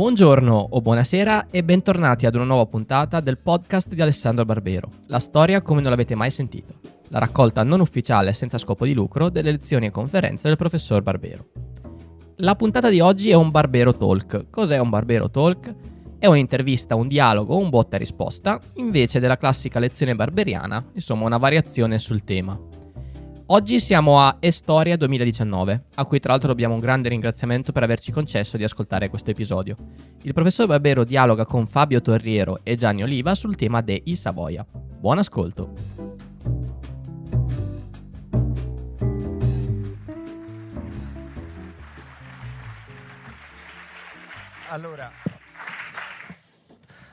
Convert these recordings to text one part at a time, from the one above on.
Buongiorno o buonasera e bentornati ad una nuova puntata del podcast di Alessandro Barbero, la storia come non l'avete mai sentito, la raccolta non ufficiale senza scopo di lucro delle lezioni e conferenze del professor Barbero. La puntata di oggi è un Barbero Talk. Cos'è un Barbero Talk? È un'intervista, un dialogo, un botta e risposta, invece della classica lezione barberiana, insomma una variazione sul tema. Oggi siamo a Estoria 2019, a cui tra l'altro dobbiamo un grande ringraziamento per averci concesso di ascoltare questo episodio. Il professor Barbero dialoga con Fabio Torriero e Gianni Oliva sul tema de I Savoia. Buon ascolto! Allora,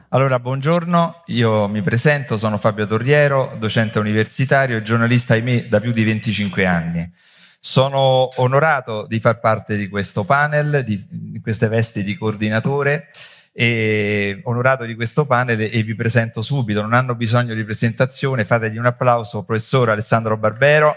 allora, buongiorno, io mi presento, sono Fabio Torriero, docente universitario e giornalista, ahimè, da più di 25 anni. Sono onorato di far parte di questo panel, di, queste vesti di coordinatore e onorato di questo panel e vi presento subito, non hanno bisogno di presentazione, fategli un applauso, professor Alessandro Barbero.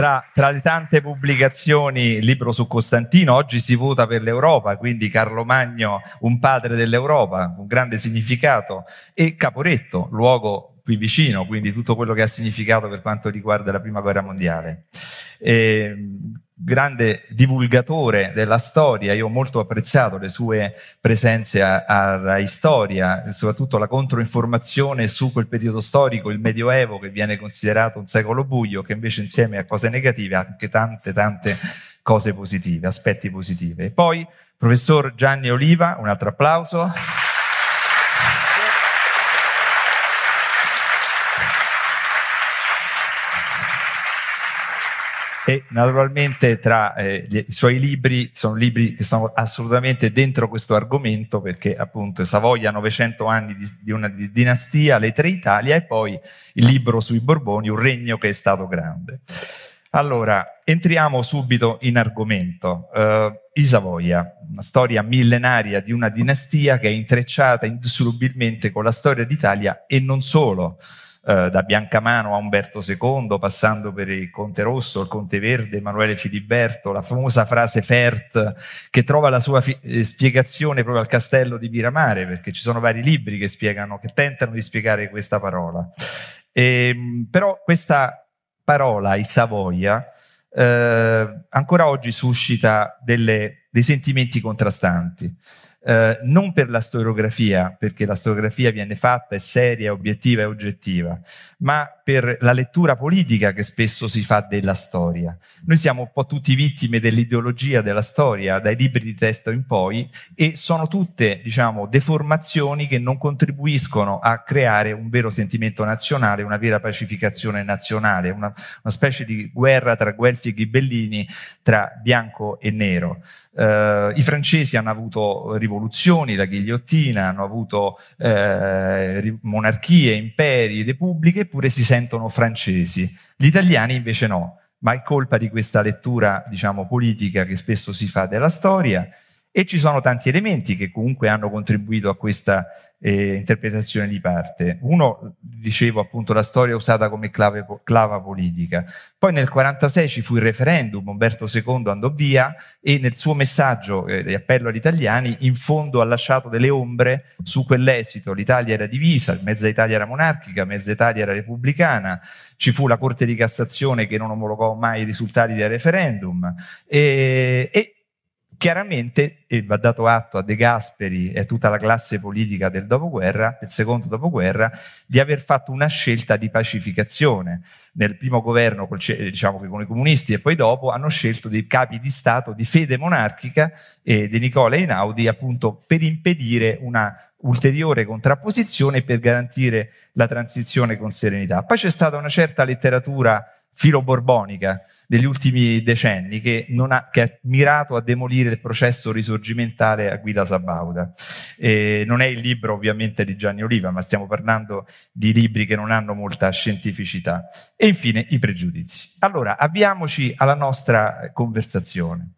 Tra, tra, le tante pubblicazioni, libro su Costantino, oggi si vota per l'Europa, quindi Carlo Magno, un padre dell'Europa, un grande significato, e Caporetto, luogo qui vicino, quindi tutto quello che ha significato per quanto riguarda la Prima Guerra Mondiale. E, grande divulgatore della storia, io ho molto apprezzato le sue presenze a, a Rai Storia, soprattutto la controinformazione su quel periodo storico, il Medioevo, che viene considerato un secolo buio, che invece insieme a cose negative ha anche tante, tante cose positive, aspetti positivi. E poi, professor Gianni Oliva, un altro applauso. E naturalmente tra eh, gli, i suoi libri sono libri che sono assolutamente dentro questo argomento perché appunto Savoia 900 anni di, di una di dinastia, le tre Italia e poi il libro sui Borboni, un regno che è stato grande. Allora, entriamo subito in argomento. Uh, I Savoia, una storia millenaria di una dinastia che è intrecciata indissolubilmente con la storia d'Italia e non solo. Eh, da Biancamano a Umberto II, passando per il Conte Rosso, il Conte Verde, Emanuele Filiberto, la famosa frase Fert che trova la sua fi- eh, spiegazione proprio al castello di Miramare, perché ci sono vari libri che spiegano, che tentano di spiegare questa parola. E, ehm, però questa parola, i Savoia, eh, ancora oggi suscita delle, dei sentimenti contrastanti. Eh, non per la storiografia, perché la storiografia viene fatta, è seria, obiettiva e oggettiva, ma per la lettura politica che spesso si fa della storia. Noi siamo un po' tutti vittime dell'ideologia della storia, dai libri di testo in poi, e sono tutte, diciamo, deformazioni che non contribuiscono a creare un vero sentimento nazionale, una vera pacificazione nazionale, una, una specie di guerra tra Guelfi e Ghibellini, tra bianco e nero. Uh, I francesi hanno avuto rivoluzioni, la ghigliottina, hanno avuto uh, monarchie, imperi, repubbliche, eppure si sentono francesi. Gli italiani invece no, ma è colpa di questa lettura, diciamo, politica che spesso si fa della storia e ci sono tanti elementi che comunque hanno contribuito a questa eh, interpretazione di parte. Uno, dicevo appunto, la storia usata come clave, clava politica. Poi nel 1946 ci fu il referendum, Umberto II andò via e nel suo messaggio eh, di appello agli italiani in fondo ha lasciato delle ombre su quell'esito. L'Italia era divisa, mezza Italia era monarchica, mezza Italia era repubblicana, ci fu la Corte di Cassazione che non omologò mai i risultati del referendum e, e Chiaramente e va dato atto a De Gasperi e a tutta la classe politica del dopoguerra, del secondo dopoguerra, di aver fatto una scelta di pacificazione. Nel primo governo diciamo, con i comunisti e poi dopo hanno scelto dei capi di Stato di fede monarchica e di Nicola Einaudi appunto per impedire una ulteriore contrapposizione per garantire la transizione con serenità. Poi c'è stata una certa letteratura filo-borbonica degli ultimi decenni che, ha, che, ha, mirato a demolire il processo risorgimentale a Guida Sabauda. E non è il libro ovviamente di Gianni Oliva, ma stiamo parlando di libri che non hanno molta scientificità. E infine i pregiudizi. Allora, avviamoci alla nostra conversazione.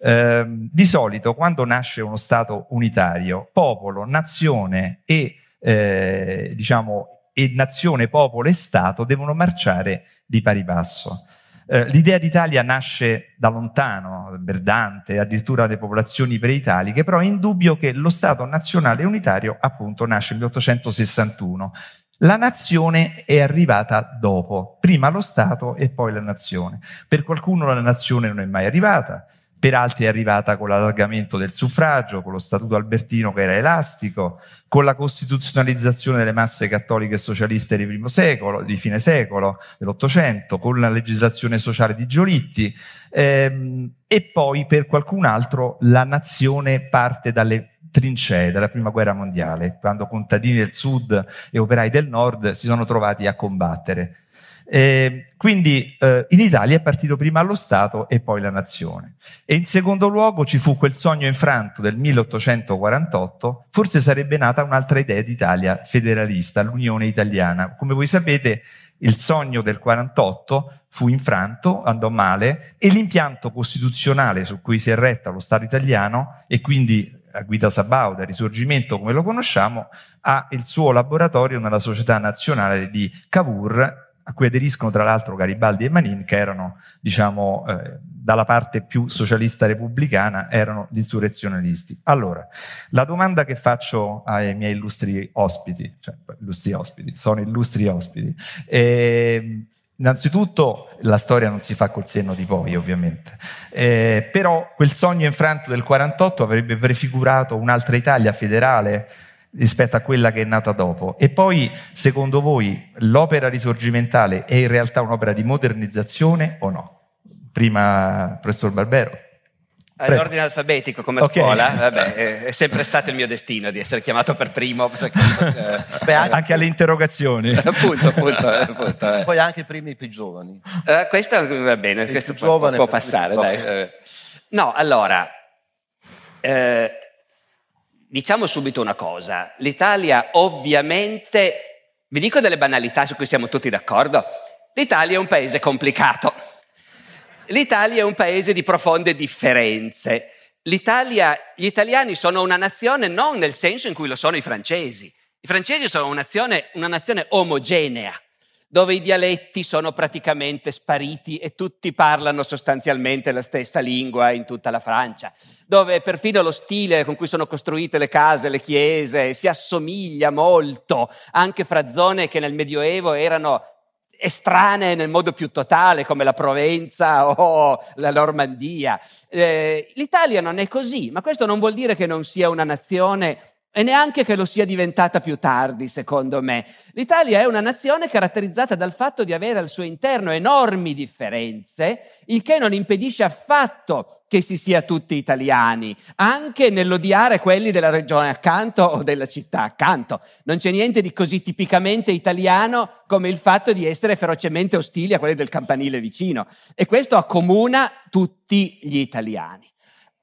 Eh, di solito, quando nasce uno Stato unitario, popolo, nazione e eh, diciamo e nazione, popolo e Stato devono marciare di pari passo. Eh, l'idea d'Italia nasce da lontano, Verdante, addirittura le popolazioni preitaliche, però è indubbio che lo Stato nazionale unitario appunto nasce nel 1861. La nazione è arrivata dopo, prima lo Stato e poi la nazione. Per qualcuno la nazione non è mai arrivata, per altri è arrivata con l'allargamento del suffragio, con lo statuto albertino che era elastico, con la costituzionalizzazione delle masse cattoliche e socialiste di, secolo, di fine secolo, dell'Ottocento, con la legislazione sociale di Giolitti, ehm, e poi per qualcun altro la nazione parte dalle trincee della prima guerra mondiale, quando contadini del sud e operai del nord si sono trovati a combattere. Eh, quindi eh, in Italia è partito prima lo Stato e poi la nazione. E in secondo luogo ci fu quel sogno infranto del 1848, forse sarebbe nata un'altra idea d'Italia federalista, l'Unione Italiana. Come voi sapete, il sogno del 48 fu infranto, andò male e l'impianto costituzionale su cui si è retta lo Stato italiano e quindi a guida Sabauda, Risorgimento come lo conosciamo, ha il suo laboratorio nella Società Nazionale di Cavour a cui aderiscono tra l'altro Garibaldi e Manin, che erano, diciamo, eh, dalla parte più socialista repubblicana, erano gli insurrezionalisti. Allora, la domanda che faccio ai miei illustri ospiti, cioè illustri ospiti, sono illustri ospiti, eh, Innanzitutto la storia non si fa col senno di poi, ovviamente, eh, però quel sogno infranto del 48 avrebbe prefigurato un'altra Italia federale rispetto a quella che è nata dopo. E poi, secondo voi, l'opera risorgimentale è in realtà un'opera di modernizzazione o no? Prima, professor Barbero. In ordine alfabetico come okay. scuola, vabbè, è sempre stato il mio destino di essere chiamato per primo. Perché, eh, Beh, anche alle interrogazioni. appunto, appunto, appunto eh. Poi anche i primi più giovani. Uh, questo va bene, il questo può, può passare. Dai. No, allora, eh, diciamo subito una cosa, l'Italia ovviamente, vi dico delle banalità su cui siamo tutti d'accordo, l'Italia è un paese complicato, l'Italia è un paese di profonde differenze, L'Italia, gli italiani sono una nazione non nel senso in cui lo sono i francesi, i francesi sono una nazione, una nazione omogenea, dove i dialetti sono praticamente spariti e tutti parlano sostanzialmente la stessa lingua in tutta la Francia, dove perfino lo stile con cui sono costruite le case, le chiese, si assomiglia molto anche fra zone che nel Medioevo erano estranee nel modo più totale, come la Provenza o la Normandia. Eh, L'Italia non è così, ma questo non vuol dire che non sia una nazione e neanche che lo sia diventata più tardi, secondo me. L'Italia è una nazione caratterizzata dal fatto di avere al suo interno enormi differenze, il che non impedisce affatto che si sia tutti italiani, anche nell'odiare quelli della regione accanto o della città accanto. Non c'è niente di così tipicamente italiano come il fatto di essere ferocemente ostili a quelli del campanile vicino. E questo accomuna tutti gli italiani.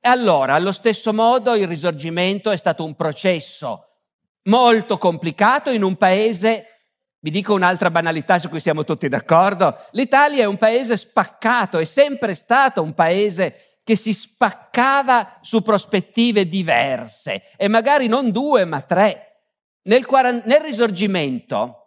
E allora, allo stesso modo, il risorgimento è stato un processo molto complicato in un paese, vi dico un'altra banalità su cui siamo tutti d'accordo, l'Italia è un paese spaccato, è sempre stato un paese che si spaccava su prospettive diverse e magari non due ma tre. Nel, nel risorgimento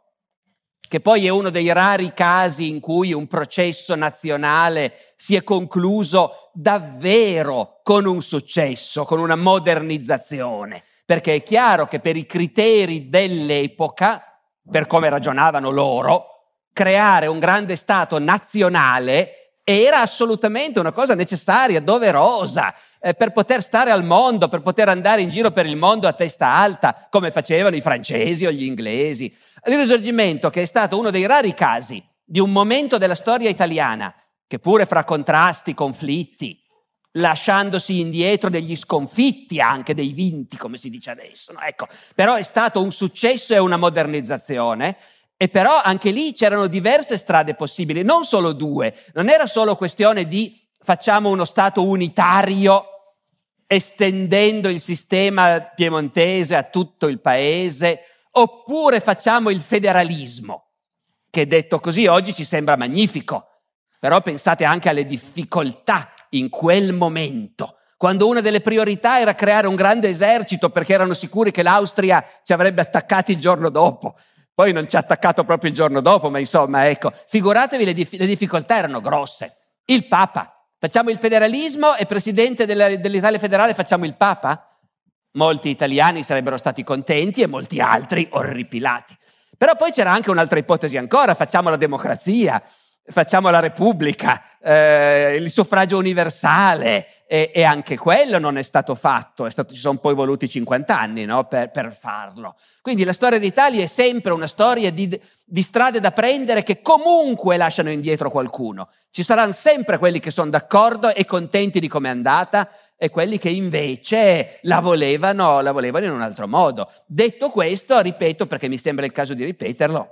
che poi è uno dei rari casi in cui un processo nazionale si è concluso davvero con un successo, con una modernizzazione, perché è chiaro che per i criteri dell'epoca, per come ragionavano loro, creare un grande Stato nazionale era assolutamente una cosa necessaria, doverosa, eh, per poter stare al mondo, per poter andare in giro per il mondo a testa alta, come facevano i francesi o gli inglesi. Il risorgimento, che è stato uno dei rari casi di un momento della storia italiana, che pure fra contrasti, conflitti, lasciandosi indietro degli sconfitti, anche dei vinti, come si dice adesso. No? Ecco, però è stato un successo e una modernizzazione e però anche lì c'erano diverse strade possibili, non solo due. Non era solo questione di facciamo uno Stato unitario estendendo il sistema piemontese a tutto il paese, oppure facciamo il federalismo, che detto così oggi ci sembra magnifico. Però pensate anche alle difficoltà in quel momento, quando una delle priorità era creare un grande esercito perché erano sicuri che l'Austria ci avrebbe attaccati il giorno dopo Poi non ci ha attaccato proprio il giorno dopo, ma insomma, ecco, figuratevi le, dif- le difficoltà erano grosse. Il Papa, facciamo il federalismo e presidente della, dell'Italia federale facciamo il Papa? Molti italiani sarebbero stati contenti e molti altri orripilati. Però poi c'era anche un'altra ipotesi ancora, facciamo la democrazia, facciamo la Repubblica, eh, il suffragio universale e, e, anche quello non è stato fatto, è stato, ci sono poi voluti 50 anni no, per, per, farlo. Quindi la storia d'Italia è sempre una storia di, di, strade da prendere che comunque lasciano indietro qualcuno. Ci saranno sempre quelli che sono d'accordo e contenti di come è andata e quelli che invece la volevano, la volevano in un altro modo. Detto questo, ripeto perché mi sembra il caso di ripeterlo,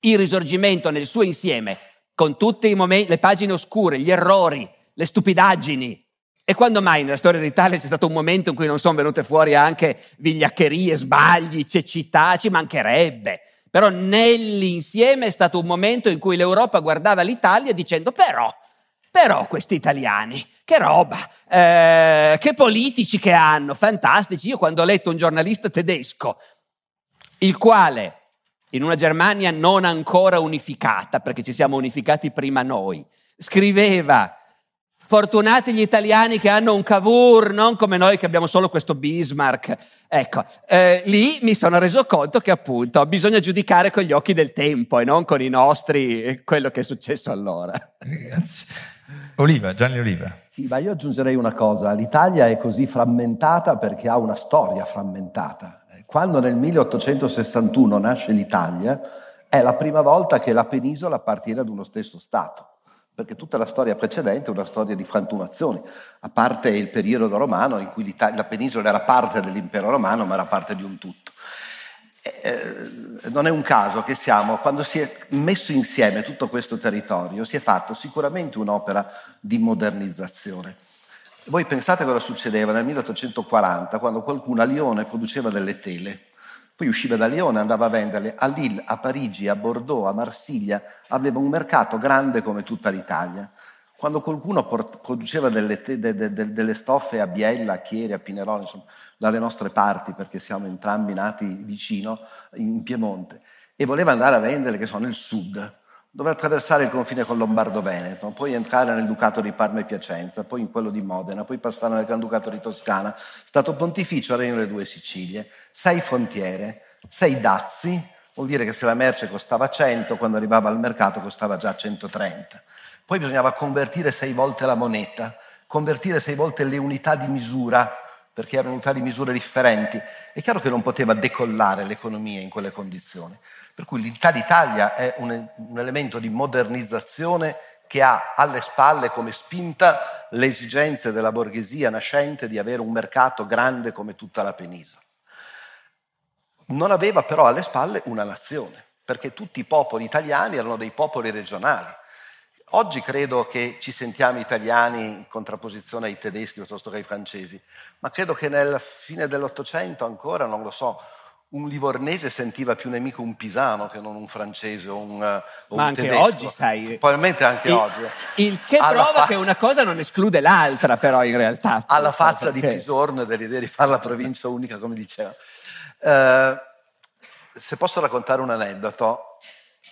il risorgimento nel suo insieme con tutte momenti, le pagine oscure, gli errori, le stupidaggini. E quando mai nella storia d'Italia c'è stato un momento in cui non sono venute fuori anche vigliaccherie, sbagli, cecità, ci mancherebbe. Però nell'insieme è stato un momento in cui l'Europa guardava l'Italia dicendo però, però questi italiani, che roba, eh, che politici che hanno, fantastici. Io quando ho letto un giornalista tedesco, il quale in una Germania non ancora unificata, perché ci siamo unificati prima noi, scriveva Fortunati gli italiani che hanno un Cavour, non come noi che abbiamo solo questo Bismarck. Ecco, eh, lì mi sono reso conto che appunto bisogna giudicare con gli occhi del tempo e non con i nostri quello che è successo allora. Grazie. Oliva, Gianni Oliva. Sì, ma io aggiungerei una cosa. L'Italia è così frammentata perché ha una storia frammentata quando nel 1861 nasce l'Italia, è la prima volta che la penisola appartiene ad uno stesso Stato, perché tutta la storia precedente è una storia di frantumazioni, a parte il periodo romano in cui la penisola era parte dell'impero romano, ma era parte di un tutto. Eh, non è un caso che siamo, quando si è messo insieme tutto questo territorio, si è fatto sicuramente un'opera di modernizzazione. Voi pensate cosa succedeva nel 1840 quando qualcuno a Lione produceva delle tele, poi usciva da Lione, andava a venderle a Lille, a Parigi, a Bordeaux, a Marsiglia, aveva un mercato grande come tutta l'Italia. Quando qualcuno produceva delle, te- de- de- de- delle stoffe a Biella, a Chieri, a Pinerolo, insomma, dalle nostre parti, perché siamo entrambi nati vicino, in Piemonte, e voleva andare a venderle che sono nel sud, doveva attraversare il confine con Lombardo-Veneto, poi entrare nel Ducato di Parma e Piacenza, poi in quello di Modena, poi passare nel Granducato di Toscana, Stato pontificio, Regno delle Due Sicilie, sei frontiere, sei dazi, vuol dire che se la merce costava 100, quando arrivava al mercato costava già 130. Poi bisognava convertire sei volte la moneta, convertire sei volte le unità di misura, perché erano di misure differenti. È chiaro che non poteva decollare l'economia in quelle condizioni. Per cui l'unità d'Italia è un, un elemento di modernizzazione che ha alle spalle come spinta le esigenze della borghesia nascente di avere un mercato grande come tutta la penisola. Non aveva però alle spalle una nazione, perché tutti i popoli italiani erano dei popoli regionali. Oggi credo che ci sentiamo italiani in contrapposizione ai tedeschi piuttosto che ai francesi, ma credo che nella fine dell'Ottocento ancora, non lo so, un livornese sentiva più nemico un pisano che non un francese o un, o Ma un anche tedesco. oggi, sai. Probabilmente anche il, oggi. Il che alla prova faccia, che una cosa non esclude l'altra, però, in realtà. Alla faccia perché... di Pisorno e dell'idea di fare la provincia unica, come diceva. Eh, se posso raccontare un aneddoto,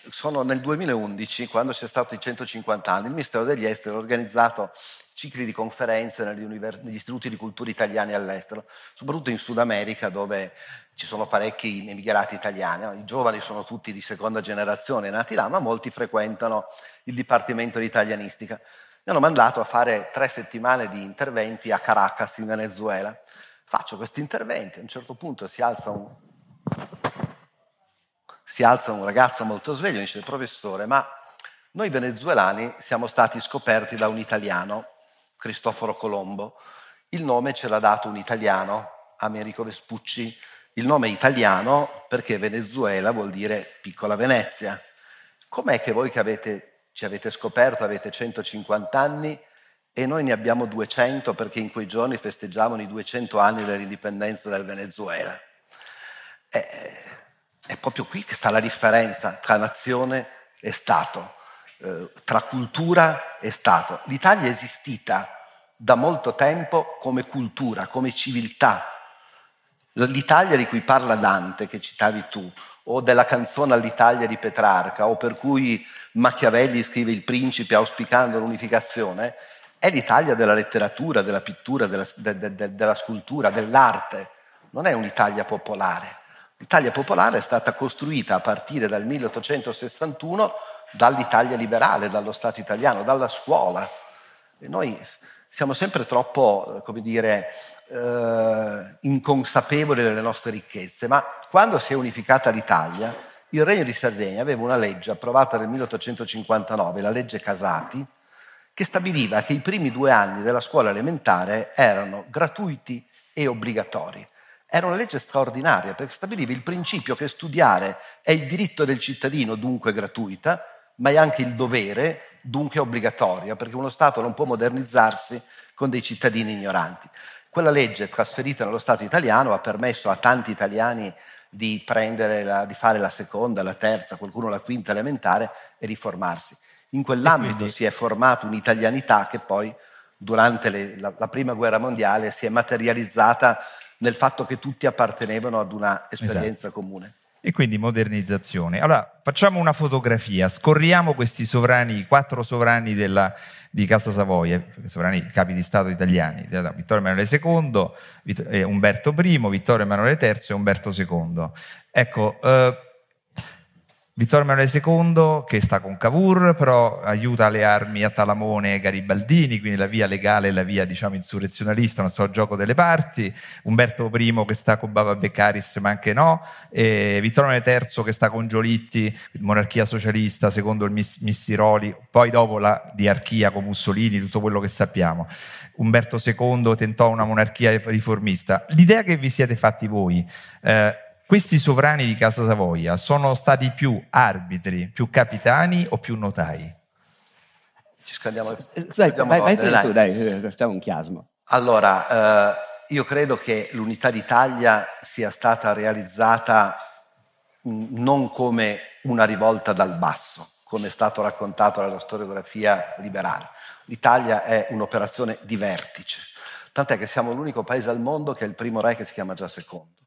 sono nel 2011, quando c'è stato i 150 anni, il Ministero degli Esteri ha organizzato cicli di conferenze negli, univers- negli istituti di cultura italiani all'estero, soprattutto in Sud America dove ci sono parecchi emigrati italiani, i giovani sono tutti di seconda generazione nati là, ma molti frequentano il Dipartimento di Italianistica. Mi hanno mandato a fare tre settimane di interventi a Caracas, in Venezuela. Faccio questi interventi, a un certo punto si alza un, si alza un ragazzo molto sveglio e dice, professore, ma noi venezuelani siamo stati scoperti da un italiano Cristoforo Colombo. Il nome ce l'ha dato un italiano, Americo Vespucci. Il nome è italiano perché Venezuela vuol dire piccola Venezia. Com'è che voi che avete, ci avete scoperto, avete 150 anni e noi ne abbiamo 200 perché in quei giorni festeggiavano i 200 anni dell'indipendenza del Venezuela? È, è proprio qui che sta la differenza tra nazione e Stato eh, tra cultura e Stato. L'Italia è esistita da molto tempo come cultura, come civiltà. L'Italia di cui parla Dante, che citavi tu, o della canzone all'Italia di Petrarca, o per cui Machiavelli scrive Il principe auspicando l'unificazione, è l'Italia della letteratura, della pittura, della, de, de, de, della scultura, dell'arte. Non è un'Italia popolare. L'Italia popolare è stata costruita a partire dal 1861 dall'Italia liberale, dallo Stato italiano, dalla scuola. E noi siamo sempre troppo, come dire, eh, inconsapevoli delle nostre ricchezze, ma quando si è unificata l'Italia, il Regno di Sardegna aveva una legge approvata nel 1859, la legge Casati, che stabiliva che i primi due anni della scuola elementare erano gratuiti e obbligatori. Era una legge straordinaria perché stabiliva il principio che studiare è il diritto del cittadino, dunque gratuita, ma è anche il dovere, dunque obbligatoria, perché uno Stato non può modernizzarsi con dei cittadini ignoranti. Quella legge trasferita nello Stato italiano ha permesso a tanti italiani di, la, di fare la seconda, la terza, qualcuno la quinta elementare e riformarsi. In quell'ambito quindi... si è formata un'italianità che poi durante le, la, la, prima guerra mondiale si è materializzata nel fatto che tutti appartenevano ad una esperienza esatto. comune e quindi modernizzazione. Allora, facciamo una fotografia, scorriamo questi sovrani, quattro sovrani della, di Casa Savoia, sovrani capi di Stato italiani, Vittorio Emanuele II, eh, Umberto I, Vittorio Emanuele III e Umberto II. Ecco, eh, Vittorio Emanuele II che sta con Cavour, però aiuta le armi a Talamone e Garibaldini, quindi la via legale e la via diciamo insurrezionalista, non so, gioco delle parti, Umberto I che sta con Baba Beccaris ma anche no, e Vittorio Emanuele III che sta con Giolitti, monarchia socialista secondo il Miss, Missiroli, poi dopo la diarchia con Mussolini, tutto quello che sappiamo. Umberto II tentò una monarchia riformista. L'idea che vi siete fatti voi... Eh, questi sovrani di Casa Savoia sono stati più arbitri, più capitani o più notai? Ci scandiamo. Dai, vai, vai dai. tu, dai, facciamo un chiasmo. Allora, eh, io credo che l'unità d'Italia sia stata realizzata non come una rivolta dal basso, come è stato raccontato nella storiografia liberale. L'Italia è un'operazione di vertice, tant'è che siamo l'unico paese al mondo che è il primo re che si chiama già secondo.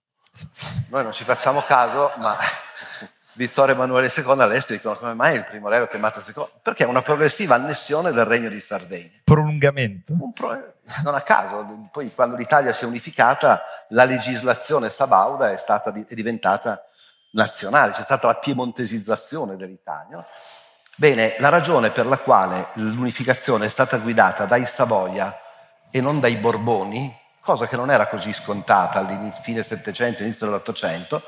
Noi non ci facciamo caso, ma Vittorio Emanuele II all'estero dicono come mai il primo re lo chiamato secondo? Perché è una progressiva annessione del regno di Sardegna. Prolungamento? Pro... non a caso, poi quando l'Italia si è unificata la legislazione sabauda è, stata, è diventata nazionale, c'è stata la piemontesizzazione dell'Italia. Bene, la ragione per la quale l'unificazione è stata guidata dai Savoia e non dai Borboni cosa che non era così scontata all'inizio, fine Settecento, inizio dell'Ottocento,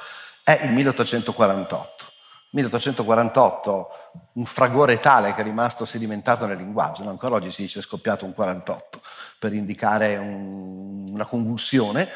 è il 1848. 1848, un fragore tale che è rimasto sedimentato nel linguaggio, no? ancora oggi si dice scoppiato un 48 per indicare un, una convulsione.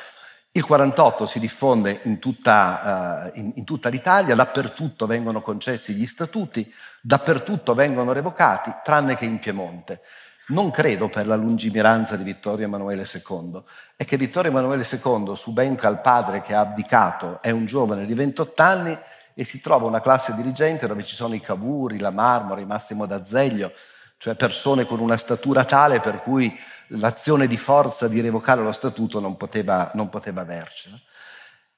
Il 48 si diffonde in tutta, uh, in, in tutta l'Italia, dappertutto vengono concessi gli statuti, dappertutto vengono revocati, tranne che in Piemonte non credo per la lungimiranza di Vittorio Emanuele II, è che Vittorio Emanuele II subentra al padre che ha abdicato, è un giovane di 28 anni e si trova una classe dirigente dove ci sono i Cavuri, la Marmora, i Massimo d'Azeglio, cioè persone con una statura tale per cui l'azione di forza di revocare lo statuto non poteva, non poteva avercela.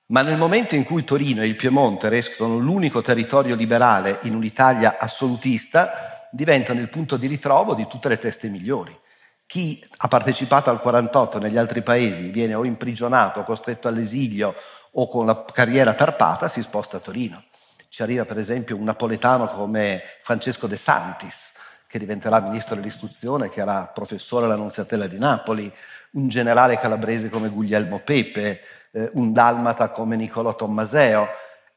Ma nel momento in cui Torino e il Piemonte restano l'unico territorio liberale in un'Italia assolutista, diventano il punto di ritrovo di tutte le teste migliori. Chi ha partecipato al 48 negli altri paesi viene o imprigionato, costretto all'esilio o con la carriera tarpata, si sposta a Torino. Ci arriva per esempio un napoletano come Francesco De Santis, che diventerà ministro dell'istruzione, che era professore all'Annunziatella di Napoli, un generale calabrese come Guglielmo Pepe, eh, un dalmata come Niccolò Tommaseo,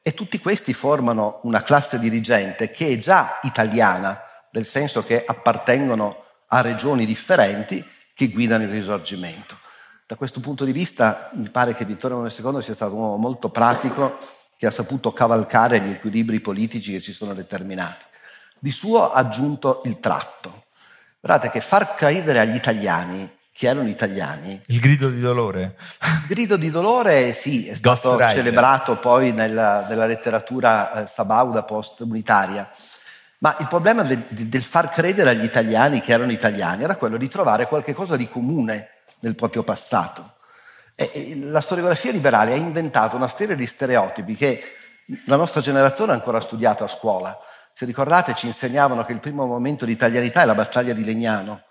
e tutti questi formano una classe dirigente che è già italiana, nel senso che appartengono a regioni differenti che guidano il risorgimento. Da questo punto di vista mi pare che Vittorio Emanuele II sia stato un uomo molto pratico che ha saputo cavalcare gli equilibri politici che si sono determinati. Di suo ha aggiunto il tratto. Guardate che far credere agli italiani che erano italiani. Il grido di dolore. Il grido di dolore, sì, è stato celebrato poi nella, nella letteratura eh, sabauda post-unitaria. Ma il problema del, del, far credere agli italiani che erano italiani era quello di trovare qualche cosa di comune nel proprio passato. E la storiografia liberale ha inventato una serie di stereotipi che la nostra generazione ha ancora studiato a scuola. Se ricordate ci insegnavano che il primo momento di italianità è la battaglia di Legnano,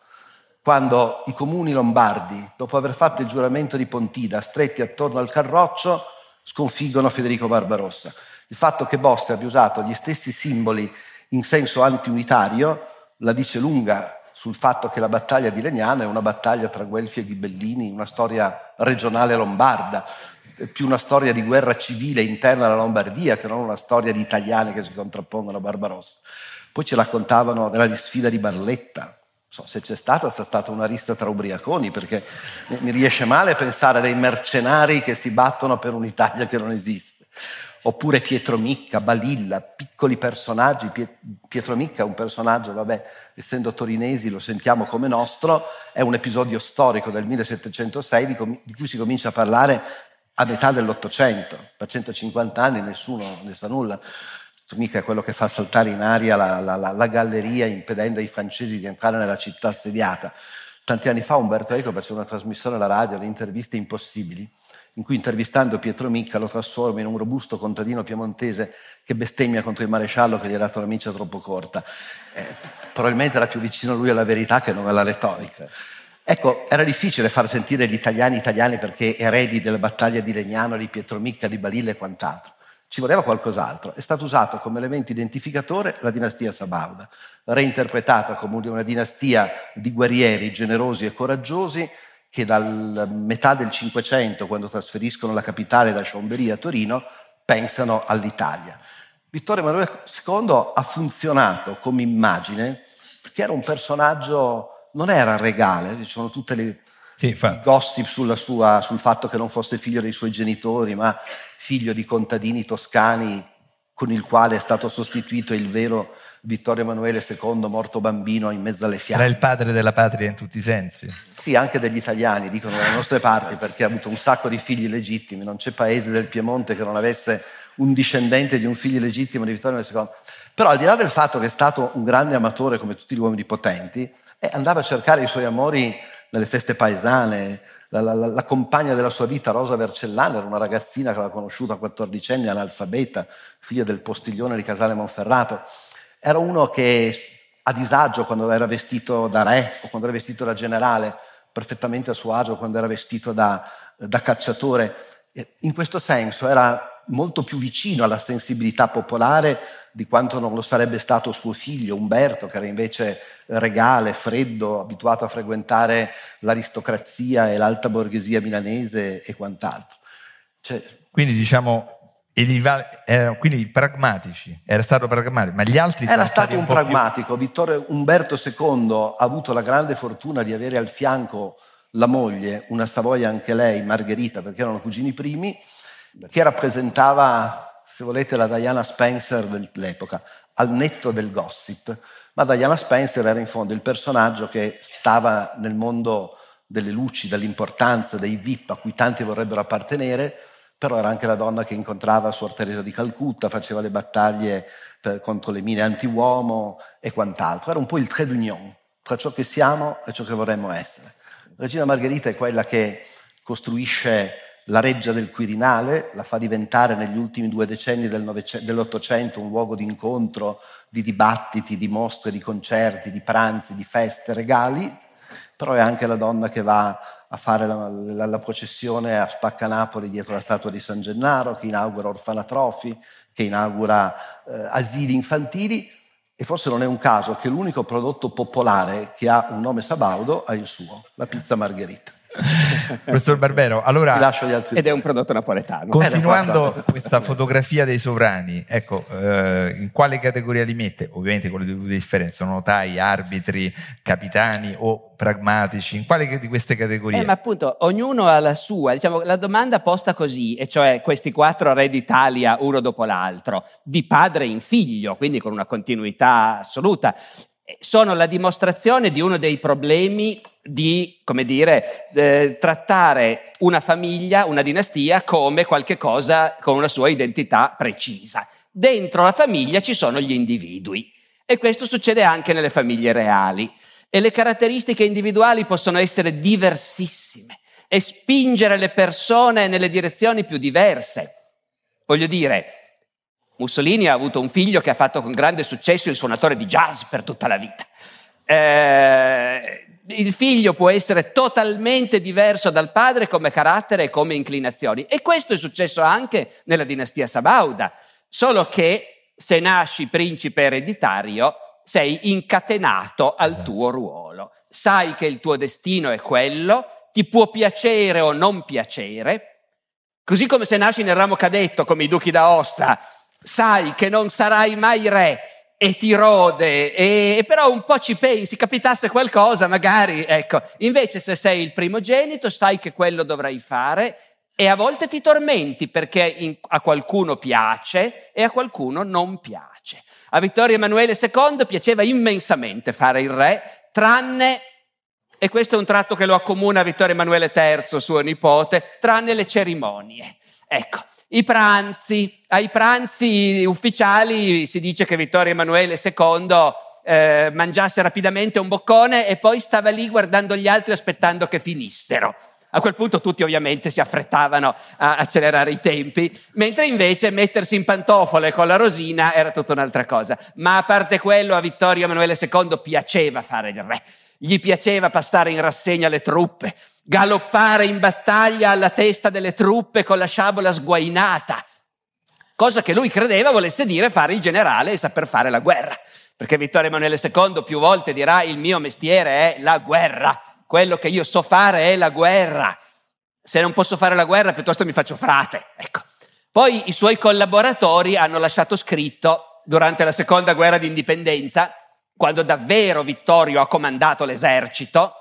quando i comuni lombardi, dopo aver fatto il giuramento di Pontida, stretti attorno al Carroccio, sconfiggono Federico Barbarossa. Il fatto che Bossi abbia usato gli stessi simboli in senso antiunitario la dice lunga sul fatto che la battaglia di Legnano è una battaglia tra Guelfi e Ghibellini, una storia regionale lombarda, più una storia di guerra civile interna alla Lombardia che non una storia di italiani che si contrappongono a Barbarossa. Poi ci raccontavano della sfida di Barletta, so, se c'è stata, sia stata una rissa tra ubriaconi, perché mi riesce male pensare dei mercenari che si battono per un'Italia che non esiste oppure Pietro Micca, Balilla, piccoli personaggi. Pietro Micca è un personaggio, vabbè, essendo torinesi lo sentiamo come nostro, è un episodio storico del 1706 di, cui si comincia a parlare a metà dell'Ottocento. Per 150 anni nessuno ne sa nulla. Mica è quello che fa saltare in aria la, la, la, la galleria impedendo ai francesi di entrare nella città assediata. Tanti anni fa Umberto Eco fece una trasmissione alla radio, le interviste impossibili, in cui intervistando Pietro Micca lo trasforma in un robusto contadino piemontese che bestemmia contro il maresciallo che gli ha dato la miccia troppo corta. Eh, probabilmente era più vicino lui alla verità che non alla retorica. Ecco, era difficile far sentire gli italiani italiani perché eredi delle battaglie di Legnano, di Pietro Micca, di Balilla e quant'altro. Ci voleva qualcos'altro. È stato usato come elemento identificatore la dinastia Sabauda, reinterpretata come una dinastia di guerrieri generosi e coraggiosi che dal metà del Cinquecento, quando trasferiscono la capitale da Chambéry a Torino, pensano all'Italia. Vittorio Emanuele II ha funzionato come immagine perché era un personaggio, non era regale, ci sono tutte le sì, gossip sua, sul fatto che non fosse figlio dei suoi genitori, ma figlio di contadini toscani con il quale è stato sostituito il vero Vittorio Emanuele II, morto bambino in mezzo alle fiamme. Era il padre della patria in tutti i sensi. Sì, anche degli italiani, dicono dalle nostre parti, perché ha avuto un sacco di figli legittimi. Non c'è paese del Piemonte che non avesse un discendente di un figlio legittimo di Vittorio Emanuele II. Però al di là del fatto che è stato un grande amatore come tutti gli uomini potenti, eh, andava a cercare i suoi amori nelle feste paesane, la, la, la, compagna della sua vita, Rosa Vercellana, era una ragazzina che aveva conosciuto a 14 anni, analfabeta, figlia del postiglione di Casale Monferrato. Era uno che a disagio quando era vestito da re o quando era vestito da generale, perfettamente a suo agio quando era vestito da, da cacciatore. In questo senso era molto più vicino alla sensibilità popolare di quanto non lo sarebbe stato suo figlio Umberto, che era invece regale, freddo, abituato a frequentare l'aristocrazia e l'alta borghesia milanese e quant'altro. Cioè, quindi diciamo erano quindi pragmatici, era stato pragmatico, ma gli altri Era stato un, pragmatico. Più... Vittorio Umberto II ha avuto la grande fortuna di avere al fianco la moglie, una Savoia anche lei, Margherita, perché erano cugini primi, che rappresentava, se volete, la Diana Spencer dell'epoca, al netto del gossip. Ma Diana Spencer era in fondo il personaggio che stava nel mondo delle luci, dell'importanza, dei VIP a cui tanti vorrebbero appartenere, però era anche la donna che incontrava Suor Teresa di Calcutta, faceva le battaglie per, contro le mine anti-uomo e quant'altro. Era un po' il trait d'union tra ciò che siamo e ciò che vorremmo essere. Regina Margherita è quella che costruisce la reggia del Quirinale, la fa diventare negli ultimi due decenni del dell'Ottocento un luogo di incontro, di dibattiti, di mostre, di concerti, di pranzi, di feste, regali, però è anche la donna che va a fare la, la, la processione a Spaccanapoli dietro la statua di San Gennaro, che inaugura orfanatrofi, che inaugura eh, asili infantili, e forse non è un caso che l'unico prodotto popolare che ha un nome sabaudo è il suo, la pizza margherita. Professor Barbero, allora... Ed è un prodotto napoletano. Continuando questa fotografia dei sovrani, ecco, eh, in quale categoria li mette? Ovviamente con le dovute differenze, notai, arbitri, capitani o pragmatici, in quale di queste categorie? Eh, ma appunto, ognuno ha la sua, diciamo, la domanda posta così, e cioè questi quattro re d'Italia, uno dopo l'altro, di padre in figlio, quindi con una continuità assoluta, sono la dimostrazione di uno dei problemi di, come dire, eh, trattare una famiglia, una dinastia come qualche cosa con una sua identità precisa. Dentro la famiglia ci sono gli individui e questo succede anche nelle famiglie reali e le caratteristiche individuali possono essere diversissime e spingere le persone nelle direzioni più diverse. Voglio dire, Mussolini ha avuto un figlio che ha fatto con grande successo il suonatore di jazz per tutta la vita. Eh, il figlio può essere totalmente diverso dal padre come carattere e come inclinazioni. E questo è successo anche nella dinastia Sabauda, solo che se nasci principe ereditario sei incatenato al tuo ruolo. Sai che il tuo destino è quello, ti può piacere o non piacere, così come se nasci nel ramo cadetto come i duchi d'Aosta, sai che non sarai mai re e ti rode, e, e, però un po' ci pensi, capitasse qualcosa magari, ecco. Invece se sei il primogenito sai che quello dovrai fare e a volte ti tormenti perché in, a qualcuno piace e a qualcuno non piace. A Vittorio Emanuele II piaceva immensamente fare il re, tranne, e questo è un tratto che lo accomuna a Vittorio Emanuele III, suo nipote, tranne le cerimonie. Ecco, i pranzi, ai pranzi ufficiali si dice che Vittorio Emanuele II eh, mangiasse rapidamente un boccone e poi stava lì guardando gli altri aspettando che finissero. A quel punto tutti ovviamente si affrettavano a accelerare i tempi, mentre invece mettersi in pantofole con la rosina era tutta un'altra cosa. Ma a parte quello a Vittorio Emanuele II piaceva fare il re, gli piaceva passare in rassegna le truppe, galoppare in battaglia alla testa delle truppe con la sciabola sguainata, cosa che lui credeva volesse dire fare il generale e saper fare la guerra, perché Vittorio Emanuele II più volte dirà il mio mestiere è la guerra, quello che io so fare è la guerra, se non posso fare la guerra piuttosto mi faccio frate, ecco. Poi i suoi collaboratori hanno lasciato scritto durante la seconda guerra di indipendenza, quando davvero Vittorio ha comandato l'esercito,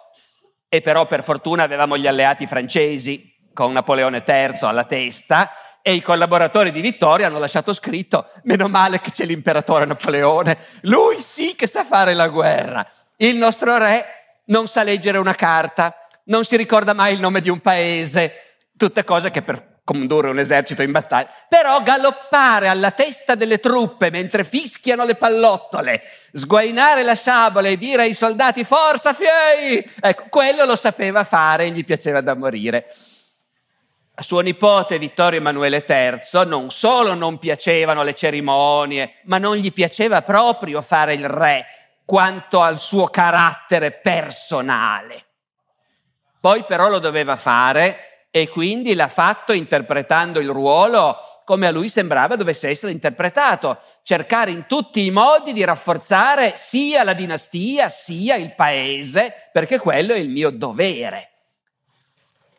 e però per fortuna avevamo gli alleati francesi con Napoleone III alla testa e i collaboratori di Vittorio hanno lasciato scritto meno male che c'è l'imperatore Napoleone, lui sì che sa fare la guerra. Il nostro re non sa leggere una carta, non si ricorda mai il nome di un paese, tutte cose che per condurre un esercito in battaglia, però galoppare alla testa delle truppe mentre fischiano le pallottole, sguainare la sciabola e dire ai soldati forza fiei, ecco, quello lo sapeva fare e gli piaceva da morire. A suo nipote Vittorio Emanuele III non solo non piacevano le cerimonie, ma non gli piaceva proprio fare il re quanto al suo carattere personale. Poi però lo doveva fare e quindi l'ha fatto interpretando il ruolo come a lui sembrava dovesse essere interpretato, cercare in tutti i modi di rafforzare sia la dinastia sia il paese, perché quello è il mio dovere.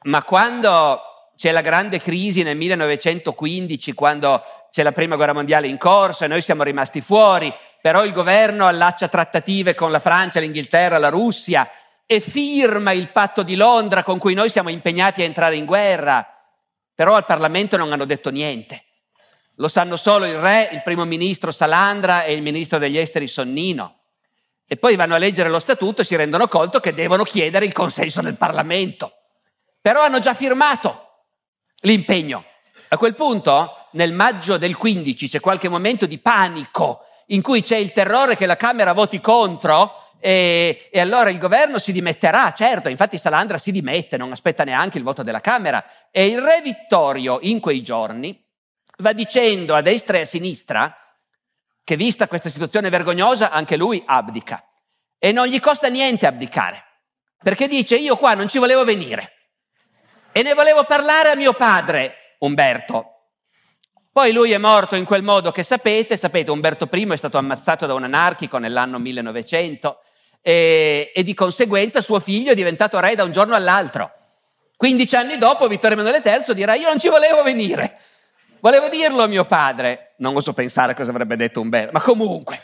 Ma quando c'è la grande crisi nel 1915, quando c'è la prima guerra mondiale in corso e noi siamo rimasti fuori, però il governo allaccia trattative con la Francia, l'Inghilterra, la Russia, e firma il patto di Londra con cui noi siamo impegnati a entrare in guerra, però al Parlamento non hanno detto niente. Lo sanno solo il re, il primo ministro Salandra e il ministro degli esteri Sonnino. E poi vanno a leggere lo statuto e si rendono conto che devono chiedere il consenso del Parlamento. Però hanno già firmato l'impegno. A quel punto, nel maggio del 15, c'è qualche momento di panico in cui c'è il terrore che la Camera voti contro e, e, allora il governo si dimetterà, certo, infatti Salandra si dimette, non aspetta neanche il voto della Camera. E il re Vittorio in quei giorni va dicendo a destra e a sinistra che vista questa situazione vergognosa anche lui abdica. E non gli costa niente abdicare, perché dice io qua non ci volevo venire e ne volevo parlare a mio padre, Umberto. Poi lui è morto in quel modo che sapete, sapete Umberto I è stato ammazzato da un anarchico nell'anno 1900 e, e di conseguenza suo figlio è diventato re da un giorno all'altro. 15 anni dopo Vittorio Emanuele III dirà io non ci volevo venire, volevo dirlo a mio padre, non oso pensare cosa avrebbe detto Umberto, ma comunque,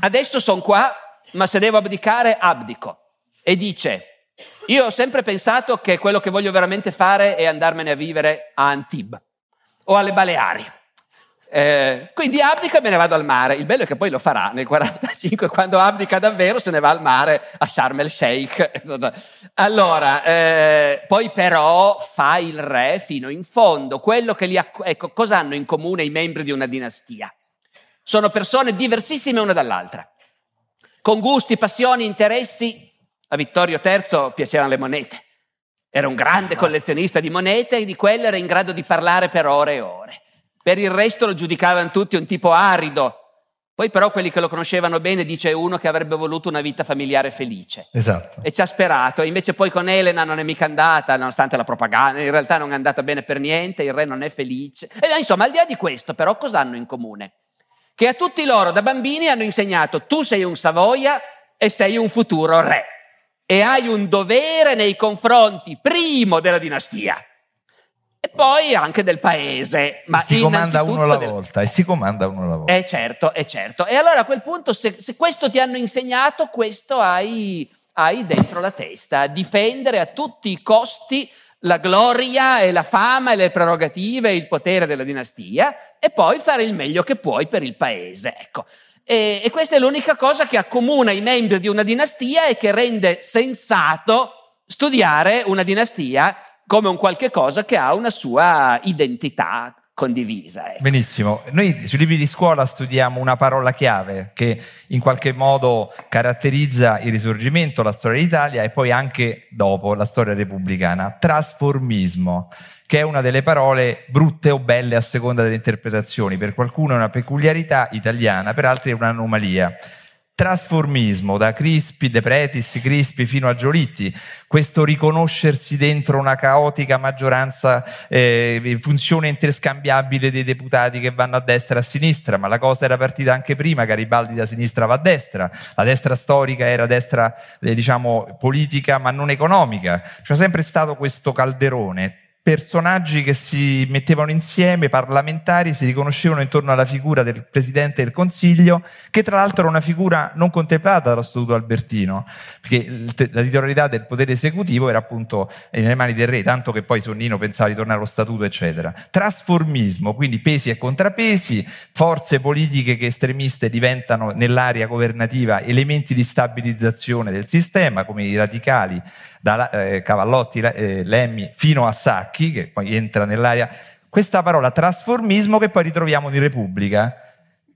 adesso sono qua, ma se devo abdicare, abdico. E dice, io ho sempre pensato che quello che voglio veramente fare è andarmene a vivere a Antibes o alle Baleari. Eh, quindi abdica e me ne vado al mare. Il bello è che poi lo farà nel 45, quando abdica davvero se ne va al mare a Sharm el Sheikh. Allora, eh, poi però fa il re fino in fondo. Quello che li acc- ecco, cosa hanno in comune i membri di una dinastia? Sono persone diversissime una dall'altra, con gusti, passioni, interessi. A Vittorio III piacevano le monete Era un grande collezionista di monete e di quelle era in grado di parlare per ore e ore. Per il resto lo giudicavano tutti un tipo arido, poi però quelli che lo conoscevano bene dice uno che avrebbe voluto una vita familiare felice. Esatto. E ci ha sperato. Invece poi con Elena non è mica andata, nonostante la propaganda, in realtà non è andata bene per niente, il re non è felice. E insomma, al di là di questo, però, cosa hanno in comune? Che a tutti loro da bambini hanno insegnato tu sei un Savoia e sei un futuro re. E hai un dovere nei confronti, primo, della dinastia e poi anche del paese. Ma si comanda uno alla del... volta, e si comanda uno alla volta. Eh certo, è certo. E allora a quel punto, se, se questo ti hanno insegnato, questo hai, hai dentro la testa, difendere a tutti i costi la gloria e la fama e le prerogative e il potere della dinastia e poi fare il meglio che puoi per il paese. Ecco. E, e questa è l'unica cosa che accomuna i membri di una dinastia e che rende sensato studiare una dinastia come un qualche cosa che ha una sua identità condivisa. Ecco. Benissimo, noi sui libri di scuola studiamo una parola chiave che in qualche modo caratterizza il risorgimento, la storia d'Italia e poi anche dopo la storia repubblicana, trasformismo, che è una delle parole brutte o belle a seconda delle interpretazioni, per qualcuno è una peculiarità italiana, per altri è un'anomalia trasformismo da Crispi, De Pretis, Crispi fino a Giolitti, questo riconoscersi dentro una caotica maggioranza eh, funzione interscambiabile dei deputati che vanno a destra e a sinistra, ma la cosa era partita anche prima, Garibaldi da sinistra va a destra, la destra storica era destra eh, diciamo politica ma non economica, c'è sempre stato questo calderone personaggi che si mettevano insieme, parlamentari, si riconoscevano intorno alla figura del Presidente del Consiglio, che tra l'altro era una figura non contemplata dallo Statuto Albertino, perché la titolarità del potere esecutivo era appunto nelle mani del re, tanto che poi Sonnino pensava di tornare allo Statuto, eccetera. Trasformismo, quindi pesi e contrapesi, forze politiche che estremiste diventano nell'area governativa elementi di stabilizzazione del sistema, come i radicali da eh, Cavallotti, eh, Lemmi fino a Sacchi, che poi entra nell'area, questa parola trasformismo che poi ritroviamo in Repubblica,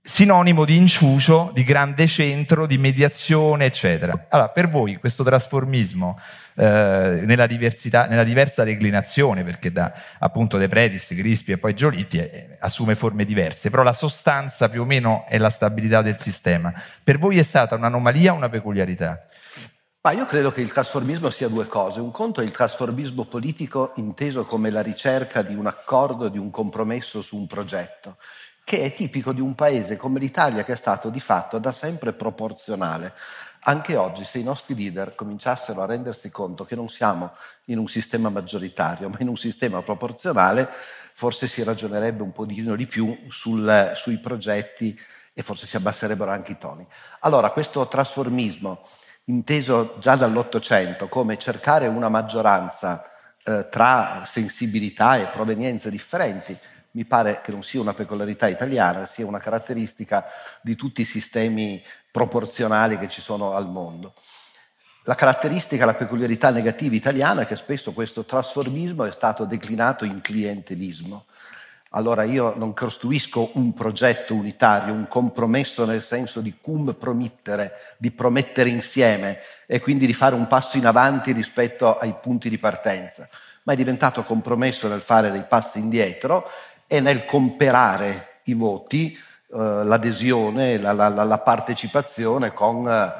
sinonimo di inciucio, di grande centro, di mediazione, eccetera. Allora, per voi questo trasformismo eh, nella, nella diversa declinazione, perché da appunto De Predis, Grispi e poi Giolitti eh, assume forme diverse, però la sostanza più o meno è la stabilità del sistema. Per voi è stata un'anomalia o una peculiarità? Ma io credo che il trasformismo sia due cose. Un conto è il trasformismo politico inteso come la ricerca di un accordo, di un compromesso su un progetto, che è tipico di un paese come l'Italia che è stato di fatto da sempre proporzionale. Anche oggi, se i nostri leader cominciassero a rendersi conto che non siamo in un sistema maggioritario, ma in un sistema proporzionale, forse si ragionerebbe un pochino di più sul, sui progetti e forse si abbasserebbero anche i toni. Allora, questo trasformismo inteso già dall'Ottocento come cercare una maggioranza eh, tra sensibilità e provenienze differenti, mi pare che non sia una peculiarità italiana, sia una caratteristica di tutti i sistemi proporzionali che ci sono al mondo. La caratteristica, la peculiarità negativa italiana è che spesso questo trasformismo è stato declinato in clientelismo allora io non costruisco un progetto unitario, un compromesso nel senso di cum promettere, di promettere insieme e quindi di fare un passo in avanti rispetto ai punti di partenza, ma è diventato compromesso nel fare dei passi indietro e nel comperare i voti, eh, l'adesione, la, la, la, partecipazione con eh,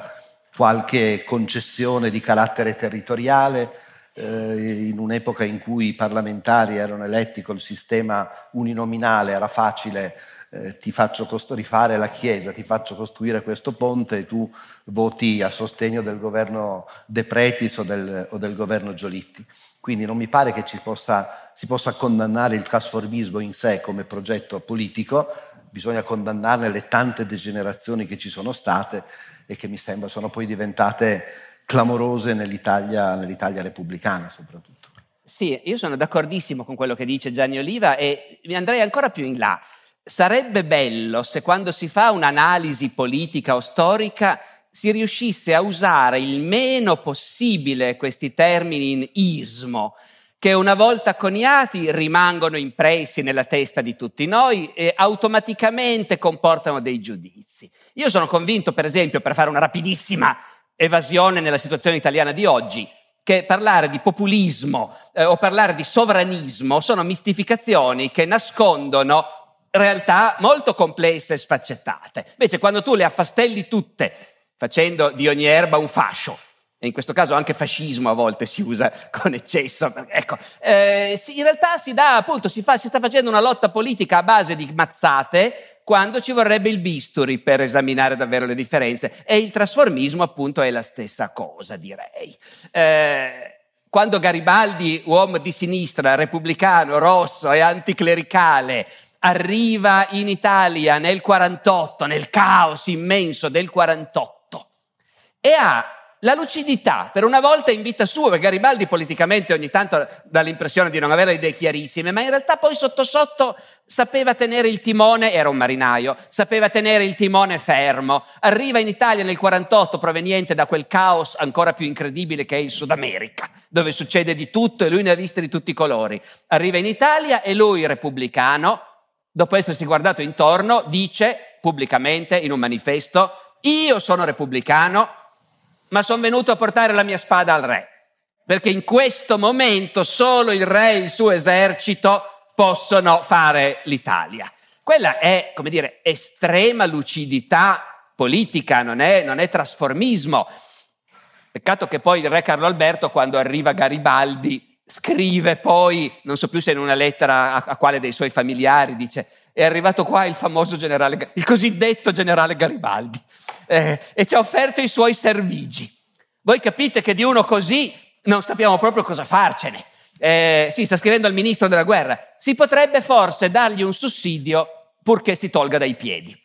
qualche concessione di carattere territoriale, eh, in un'epoca in cui i parlamentari erano eletti col sistema uninominale, era facile, eh, ti faccio rifare la Chiesa, ti faccio costruire questo ponte e tu voti a sostegno del governo De Pretis o del, o del governo Giolitti. Quindi non mi pare che possa, si possa condannare il trasformismo in sé come progetto politico, bisogna condannarne le tante degenerazioni che ci sono state e che mi sembra sono poi diventate clamorose nell'Italia, nell'Italia repubblicana soprattutto. Sì, io sono d'accordissimo con quello che dice Gianni Oliva e mi andrei ancora più in là. Sarebbe bello se quando si fa un'analisi politica o storica si riuscisse a usare il meno possibile questi termini in ismo, che una volta coniati rimangono impressi nella testa di tutti noi e automaticamente comportano dei giudizi. Io sono convinto, per esempio, per fare una rapidissima evasione nella situazione italiana di oggi, che parlare di populismo eh, o parlare di sovranismo sono mistificazioni che nascondono realtà molto complesse e sfaccettate. Invece quando tu le affastelli tutte facendo di ogni erba un fascio, e in questo caso anche fascismo a volte si usa con eccesso. Ecco, eh, in realtà si dà appunto, si, fa, si sta facendo una lotta politica a base di mazzate quando ci vorrebbe il bisturi per esaminare davvero le differenze. E il trasformismo appunto è la stessa cosa, direi. Eh, quando Garibaldi, uomo di sinistra, repubblicano, rosso e anticlericale, arriva in Italia nel 48, nel caos immenso del 48, e ha la lucidità, per una volta in vita sua, perché Garibaldi politicamente ogni tanto dà l'impressione di non avere le idee chiarissime, ma in realtà poi sotto sotto sapeva tenere il timone, era un marinaio, sapeva tenere il timone fermo. Arriva in Italia nel 48 proveniente da quel caos ancora più incredibile che è il Sud America, dove succede di tutto e lui ne ha viste di tutti i colori. Arriva in Italia e lui, repubblicano, dopo essersi guardato intorno, dice pubblicamente in un manifesto, io sono repubblicano, ma sono venuto a portare la mia spada al re, perché in questo momento solo il re e il suo esercito possono fare l'Italia. Quella è, come dire, estrema lucidità politica, non è, non è trasformismo. Peccato che poi il re Carlo Alberto, quando arriva Garibaldi, scrive poi, non so più se in una lettera a, a quale dei suoi familiari, dice è arrivato qua il famoso generale, il cosiddetto generale Garibaldi eh, e ci ha offerto i suoi servigi. Voi capite che di uno così non sappiamo proprio cosa farcene. Eh, sì, sta scrivendo al ministro della guerra. Si potrebbe forse dargli un sussidio purché si tolga dai piedi.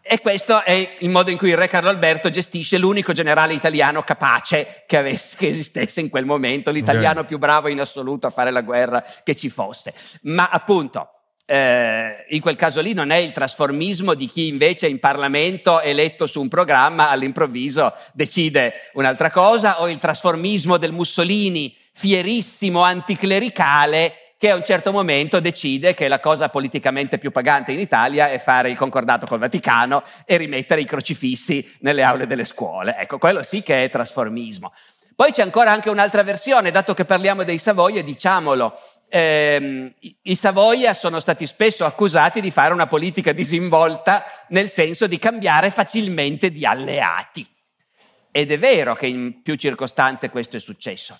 E questo è il modo in cui il re Carlo Alberto gestisce l'unico generale italiano capace che, avesse, che esistesse in quel momento, l'italiano okay. più bravo in assoluto a fare la guerra che ci fosse. Ma appunto, eh, in quel caso lì non è il trasformismo di chi invece in Parlamento eletto su un programma all'improvviso decide un'altra cosa o il trasformismo del Mussolini fierissimo anticlericale che a un certo momento decide che la cosa politicamente più pagante in Italia è fare il concordato col Vaticano e rimettere i crocifissi nelle aule delle scuole. Ecco, quello sì che è trasformismo. Poi c'è ancora anche un'altra versione, dato che parliamo dei Savoie, diciamolo, ehm, i Savoia sono stati spesso accusati di fare una politica disinvolta nel senso di cambiare facilmente di alleati. Ed è vero che in più circostanze questo è successo.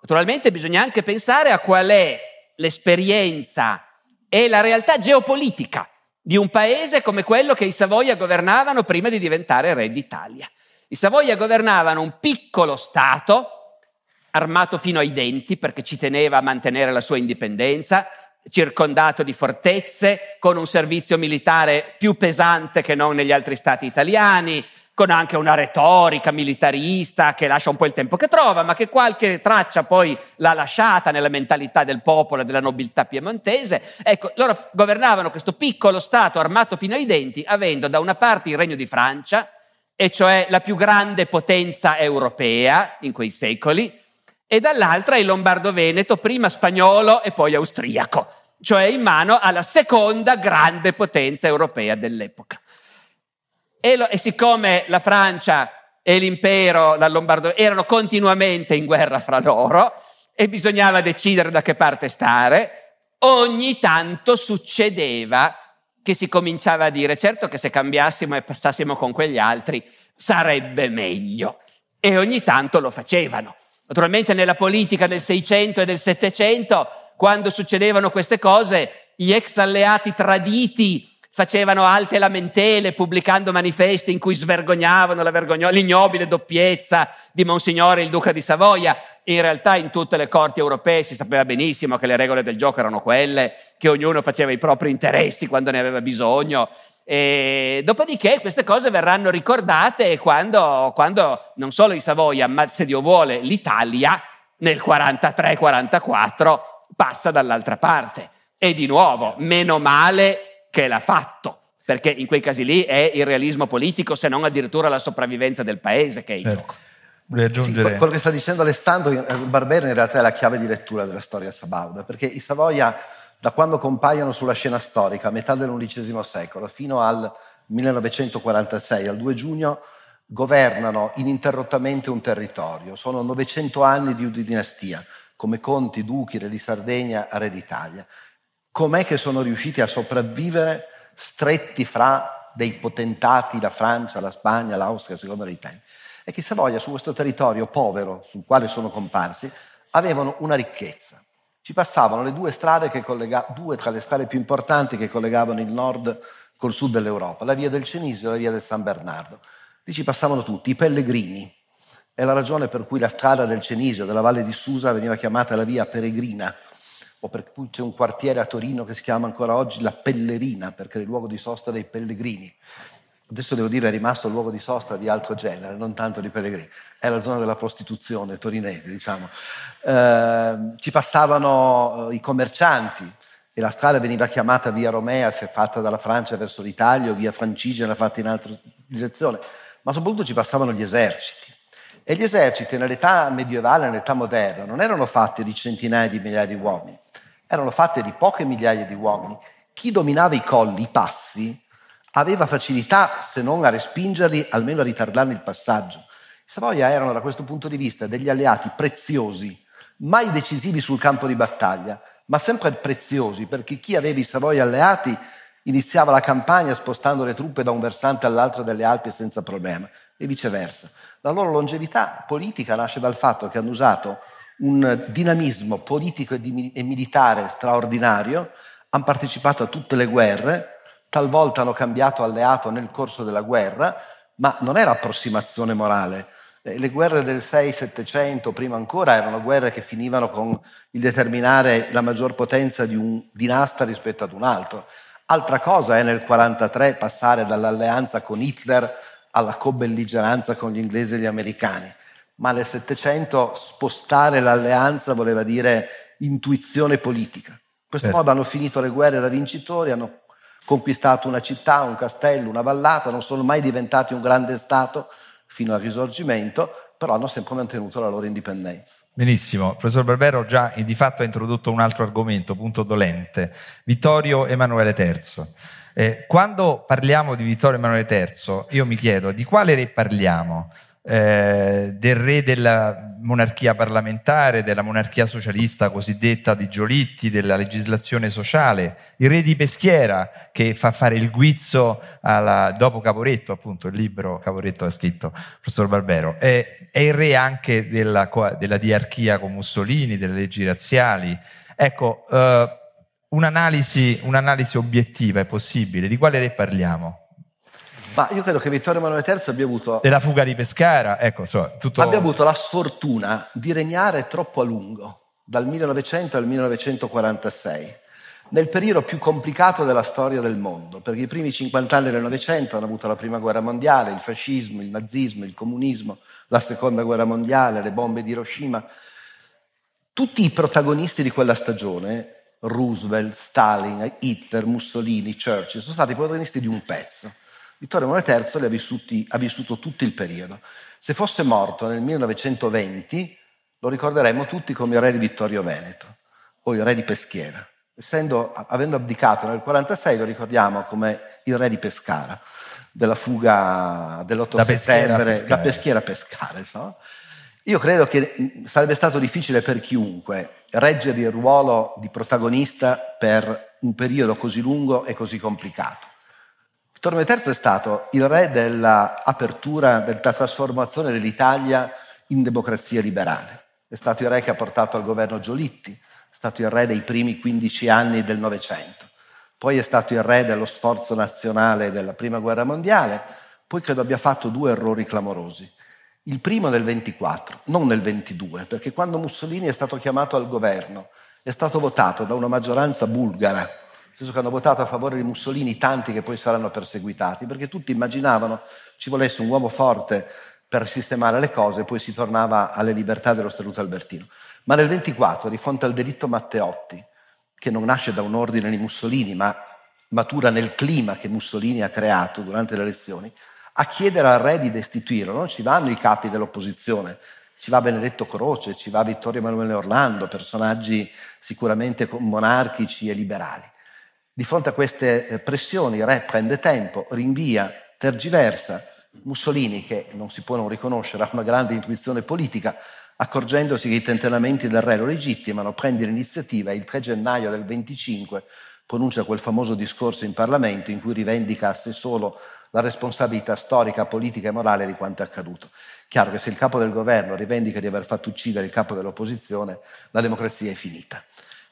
Naturalmente bisogna anche pensare a qual è l'esperienza e la realtà geopolitica di un paese come quello che i Savoia governavano prima di diventare re d'Italia. I Savoia governavano un piccolo Stato armato fino ai denti perché ci teneva a mantenere la sua indipendenza, circondato di fortezze, con un servizio militare più pesante che non negli altri stati italiani, con anche una retorica militarista che lascia un po' il tempo che trova, ma che qualche traccia poi l'ha lasciata nella mentalità del popolo e della nobiltà piemontese. Ecco, loro governavano questo piccolo Stato armato fino ai denti, avendo da una parte il Regno di Francia, e cioè la più grande potenza europea in quei secoli, e dall'altra il Lombardo-Veneto, prima spagnolo e poi austriaco, cioè in mano alla seconda grande potenza europea dell'epoca. E, lo, e siccome la Francia e l'impero dal Lombardo erano continuamente in guerra fra loro e bisognava decidere da che parte stare, ogni tanto succedeva che si cominciava a dire certo che se cambiassimo e passassimo con quegli altri sarebbe meglio. E ogni tanto lo facevano. Naturalmente nella politica del 600 e del 700, quando succedevano queste cose, gli ex alleati traditi facevano alte lamentele pubblicando manifesti in cui svergognavano vergogno- l'ignobile doppiezza di Monsignore il Duca di Savoia. In realtà in tutte le corti europee si sapeva benissimo che le regole del gioco erano quelle, che ognuno faceva i propri interessi quando ne aveva bisogno e dopodiché queste cose verranno ricordate quando, quando non solo i Savoia, ma se Dio vuole l'Italia nel 43-44 passa dall'altra parte. E di nuovo, meno male che l'ha fatto, perché in quei casi lì è il realismo politico, se non addirittura la sopravvivenza del paese che è in certo. gioco. Sì, quello che sta dicendo Alessandro Barbero in realtà è la chiave di lettura della storia sabauda, perché i Savoia da quando compaiono sulla scena storica, a metà dell'undicesimo secolo, fino al 1946, al 2 giugno, governano ininterrottamente un territorio. Sono 900 anni di dinastia, come conti, duchi, re di Sardegna, re d'Italia. Com'è che sono riusciti a sopravvivere stretti fra dei potentati, la Francia, la Spagna, l'Austria, a seconda dei tempi? E che Savoia, su questo territorio povero sul quale sono comparsi, avevano una ricchezza. Ci passavano le due collega- due tra le strade più importanti che collegavano il nord col sud dell'Europa, la via del Cenisio e la via del San Bernardo. Lì ci passavano tutti, i pellegrini. È la ragione per cui la strada del Cenisio, della Valle di Susa, veniva chiamata la via peregrina, o per cui c'è un quartiere a Torino che si chiama ancora oggi la Pellerina, perché è il luogo di sosta dei pellegrini. Adesso devo dire è rimasto luogo di sosta di altro genere, non tanto di pellegrini. È la zona della prostituzione torinese, diciamo. Eh, ci passavano eh, i commercianti, e la strada veniva chiamata via Romea se fatta dalla Francia verso l'Italia o via Francigena fatta in altra direzione ma soprattutto ci passavano gli eserciti. E gli eserciti nell'età medievale, nell'età moderna, non erano fatti di centinaia di migliaia di uomini, erano fatti di poche migliaia di uomini. Chi dominava i colli, i passi, aveva facilità, se non a respingerli, almeno a ritardarne il passaggio. I Savoia erano da questo punto di vista degli alleati preziosi, mai decisivi sul campo di battaglia, ma sempre preziosi, perché chi aveva i Savoia alleati iniziava la campagna spostando le truppe da un versante all'altro delle Alpi senza problema e viceversa. La loro longevità politica nasce dal fatto che hanno usato un dinamismo politico e, militare straordinario, hanno partecipato a tutte le guerre, talvolta hanno cambiato alleato nel corso della guerra, ma non era approssimazione morale. Eh, le guerre del 6-700, prima ancora, erano guerre che finivano con il determinare la maggior potenza di un dinasta rispetto ad un altro. Altra cosa è nel 1943 passare dall'alleanza con Hitler alla co-belligeranza con gli inglesi e gli americani, ma nel Settecento spostare l'alleanza voleva dire intuizione politica. In questo certo. modo hanno finito le guerre da vincitori, hanno conquistato una città, un castello, una vallata, non sono mai diventati un grande Stato fino al risorgimento, però hanno sempre mantenuto la loro indipendenza. Benissimo, professor Barbero già di fatto ha introdotto un altro argomento, punto dolente, Vittorio Emanuele III. Eh, quando parliamo di Vittorio Emanuele III, io mi chiedo di quale re parliamo? Eh, del re della monarchia parlamentare, della monarchia socialista cosiddetta di Giolitti, della legislazione sociale, il re di Peschiera che fa fare il guizzo alla, dopo Caporetto, appunto il libro Caporetto ha scritto il professor Barbero, è, è il re anche della, della, diarchia con Mussolini, delle leggi razziali. Ecco, eh, un'analisi, un'analisi obiettiva è possibile, di quale re parliamo? Ma io credo che Vittorio Emanuele III abbia avuto... Della fuga di Pescara, ecco, insomma, tutto... Abbia avuto la sfortuna di regnare troppo a lungo, dal 1900 al 1946, nel periodo più complicato della storia del mondo, perché i primi 50 anni del Novecento hanno avuto la Prima Guerra Mondiale, il fascismo, il nazismo, il comunismo, la Seconda Guerra Mondiale, le bombe di Hiroshima. Tutti i protagonisti di quella stagione, Roosevelt, Stalin, Hitler, Mussolini, Churchill, sono stati protagonisti di un pezzo Vittorio Emanuele III ha, vissuti, ha vissuto tutto il periodo. Se fosse morto nel 1920, lo ricorderemmo tutti come il re di Vittorio Veneto o il re di Peschiera. Essendo, avendo abdicato nel 1946, lo ricordiamo come il re di Pescara, della fuga dell'8 da settembre, Peschiera da Peschiera a Pescara. So? Io credo che sarebbe stato difficile per chiunque reggere il ruolo di protagonista per un periodo così lungo e così complicato. Vittorio III è stato il re dell'apertura, della trasformazione dell'Italia in democrazia liberale. È stato il re che ha portato al governo Giolitti, è stato il re dei primi 15 anni del Novecento. Poi è stato il re dello sforzo nazionale della Prima Guerra Mondiale, poi credo abbia fatto due errori clamorosi. Il primo nel 24, non nel 22, perché quando Mussolini è stato chiamato al governo, è stato votato da una maggioranza bulgara senso che hanno votato a favore di Mussolini tanti che poi saranno perseguitati, perché tutti immaginavano ci volesse un uomo forte per sistemare le cose e poi si tornava alle libertà dello Statuto Albertino. Ma nel 24, di fronte al delitto Matteotti, che non nasce da un ordine di Mussolini, ma matura nel clima che Mussolini ha creato durante le elezioni, a chiedere al re di destituirlo, non ci vanno i capi dell'opposizione, ci va Benedetto Croce, ci va Vittorio Emanuele Orlando, personaggi sicuramente monarchici e liberali. Di fronte a queste eh, pressioni il re prende tempo, rinvia, tergiversa, Mussolini, che non si può non riconoscere, ha una grande intuizione politica, accorgendosi che i tentennamenti del re lo legittimano, prende l'iniziativa e il 3 gennaio del 25 pronuncia quel famoso discorso in Parlamento in cui rivendica a sé solo la responsabilità storica, politica e morale di quanto è accaduto. Chiaro che se il capo del governo rivendica di aver fatto uccidere il capo dell'opposizione, la democrazia è finita.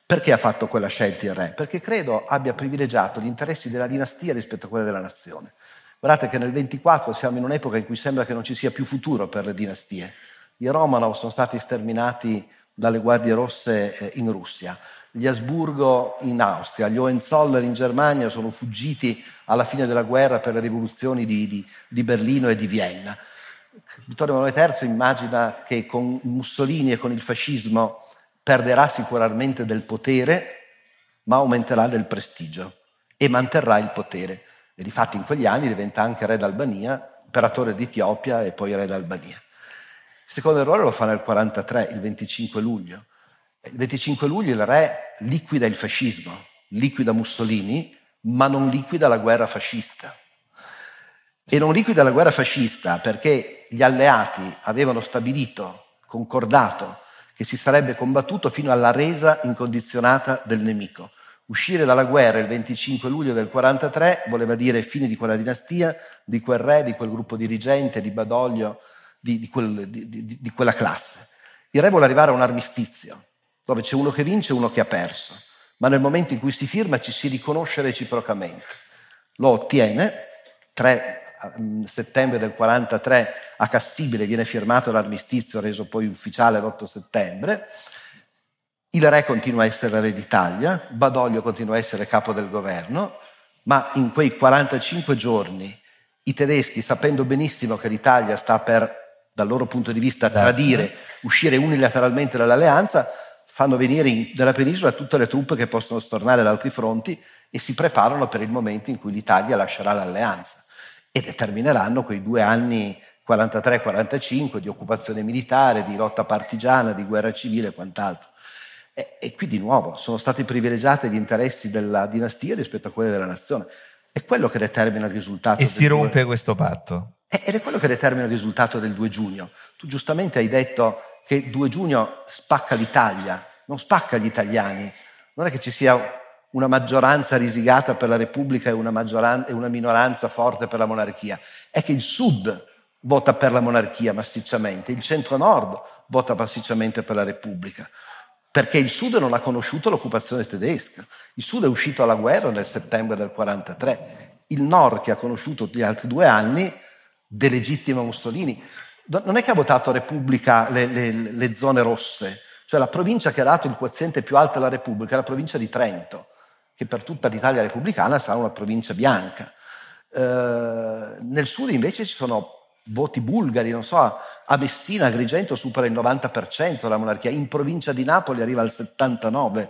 Perché ha fatto quella scelta il re? Perché credo abbia privilegiato gli interessi della dinastia rispetto a quelli della nazione. Guardate che nel 24 siamo in un'epoca in cui sembra che non ci sia più futuro per le dinastie. I Romanov sono stati sterminati dalle guardie rosse eh, in Russia gli Asburgo in Austria, gli Hohenzoller in Germania sono fuggiti alla fine della guerra per le rivoluzioni di, di, di Berlino e di Vienna. Vittorio Emanuele III immagina che con Mussolini e con il fascismo perderà sicuramente del potere, ma aumenterà del prestigio e manterrà il potere. E difatti in quegli anni diventa anche re d'Albania, imperatore d'Etiopia e poi re d'Albania. Il secondo errore lo fa nel 1943, il 25 luglio il 25 luglio il re liquida il fascismo, liquida Mussolini, ma non liquida la guerra fascista. E non liquida la guerra fascista perché gli alleati avevano stabilito, concordato, che si sarebbe combattuto fino alla resa incondizionata del nemico. Uscire dalla guerra il 25 luglio del 43 voleva dire fine di quella dinastia, di quel re, di quel gruppo dirigente, di Badoglio, di, di, quel, di, di quella classe. Il re vuole arrivare a un armistizio, dove c'è uno che vince e uno che ha perso, ma nel momento in cui si firma ci si riconosce reciprocamente. Lo ottiene, 3 mm, settembre del 43 a Cassibile viene firmato l'armistizio reso poi ufficiale l'8 settembre, il re continua a essere re d'Italia, Badoglio continua a essere capo del governo, ma in quei 45 giorni i tedeschi, sapendo benissimo che l'Italia sta per, dal loro punto di vista, tradire, uscire unilateralmente dall'alleanza, fanno venire in, dalla penisola tutte le truppe che possono stornare da altri fronti e si preparano per il momento in cui l'Italia lascerà l'alleanza e determineranno quei due anni 43-45 di occupazione militare, di lotta partigiana, di guerra civile e quant'altro. E, e, qui di nuovo sono stati privilegiati gli interessi della dinastia rispetto a quelli della nazione. È quello che determina il risultato. E si rompe 2... questo patto. Ed è quello che determina il risultato del 2 giugno. Tu giustamente hai detto che il 2 giugno spacca l'Italia, non spacca gli italiani. Non è che ci sia una maggioranza risigata per la Repubblica e una, e una minoranza forte per la monarchia. È che il Sud vota per la monarchia massicciamente, il centro-nord vota massicciamente per la Repubblica, perché il Sud non ha conosciuto l'occupazione tedesca. Il Sud è uscito alla guerra nel settembre del 43. Il Nord, che ha conosciuto gli altri due anni, delegittima Mussolini. Non è che ha votato Repubblica le, le, le zone rosse, cioè la provincia che ha dato il quoziente più alto alla Repubblica è la provincia di Trento, che per tutta l'Italia repubblicana sarà una provincia bianca. Eh, nel sud invece ci sono voti bulgari, non so, a Messina, Agrigento supera il 90% la monarchia, in provincia di Napoli arriva al 79%,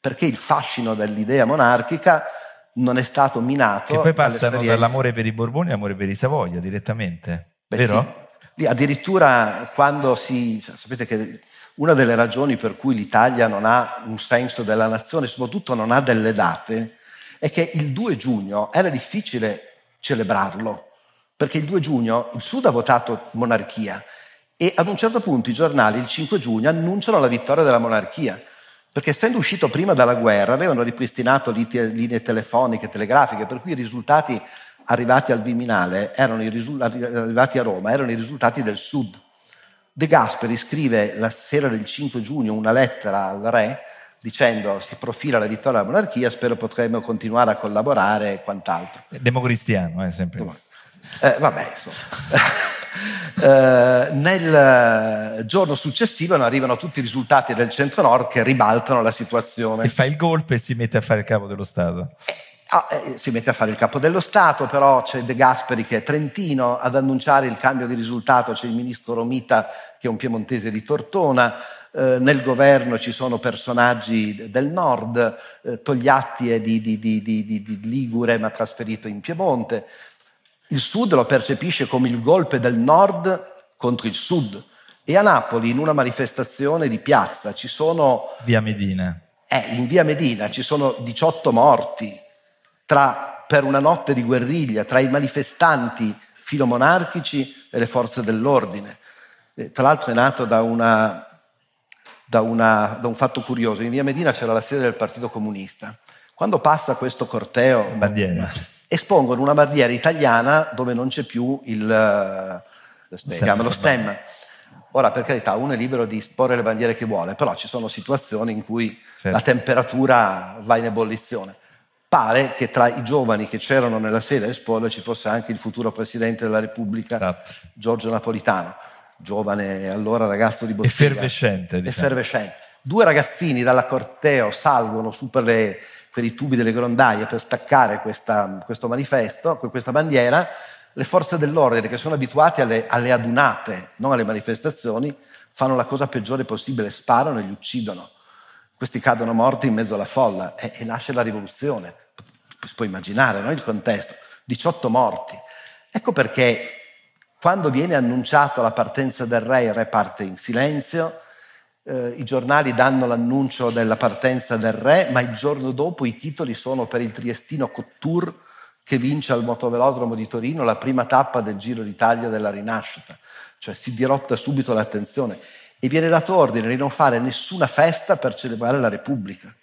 perché il fascino dell'idea monarchica non è stato minato. Che poi passano dall'amore per i Borboni all'amore per i Savoia direttamente, Beh, vero? Sì. Addirittura quando si... sapete che una delle ragioni per cui l'Italia non ha un senso della nazione, soprattutto non ha delle date, è che il 2 giugno era difficile celebrarlo, perché il 2 giugno il Sud ha votato monarchia e ad un certo punto i giornali il 5 giugno annunciano la vittoria della monarchia, perché essendo uscito prima dalla guerra avevano ripristinato linee telefoniche, telegrafiche, per cui i risultati arrivati al Viminale, risu- arrivati a Roma, erano i risultati del Sud. De Gasperi scrive la sera del 5 giugno una lettera al re dicendo si profila la vittoria della monarchia, spero potremo continuare a collaborare e quant'altro. Democristiano, è eh, sempre. Eh, vabbè, eh, nel giorno successivo arrivano tutti i risultati del centro-nord che ribaltano la situazione. E fa il golpe e si mette a fare il capo dello Stato. Ah, eh, si mette a fare il capo dello Stato, però c'è De Gasperi che è trentino, ad annunciare il cambio di risultato c'è il ministro Romita che è un piemontese di Tortona, eh, nel governo ci sono personaggi del nord, eh, Togliatti è di, di, di, di, Ligure ma trasferito in Piemonte, il sud lo percepisce come il golpe del nord contro il sud. E a Napoli in una manifestazione di piazza ci sono... Via Medina. Eh, in via Medina ci sono 18 morti, tra, per una notte di guerriglia tra i manifestanti filomonarchici e le forze dell'ordine. E, tra l'altro è nato da, una, da, una, da un fatto curioso. In via Medina c'era la sede del Partito Comunista. Quando passa questo corteo, bandiera. espongono una bandiera italiana dove non c'è più il, lo stemma. Lo stemma. Ora, per carità, uno è libero di esporre le bandiere che vuole, però ci sono situazioni in cui certo. la temperatura va in ebollizione. Pare che tra i giovani che c'erano nella sede a esporre ci fosse anche il futuro Presidente della Repubblica, esatto. Giorgio Napolitano, giovane allora ragazzo di bottiglia. Effervescente. Diciamo. Effervescente. Due ragazzini dalla corteo salgono su per, le, per i tubi delle grondaie per staccare questa, questo manifesto, questa bandiera, le forze dell'ordine, che sono abituate alle, alle, adunate, non alle manifestazioni, fanno la cosa peggiore possibile, sparano e li uccidono. Questi cadono morti in mezzo alla folla e, e nasce la rivoluzione. Si può immaginare no? il contesto. 18 morti. Ecco perché quando viene annunciato la partenza del re, il re parte in silenzio, eh, i giornali danno l'annuncio della partenza del re, ma il giorno dopo i titoli sono per il triestino Cottour che vince al motovelodromo di Torino la prima tappa del Giro d'Italia della rinascita, cioè si dirotta subito l'attenzione e viene dato ordine di non fare nessuna festa per celebrare la Repubblica,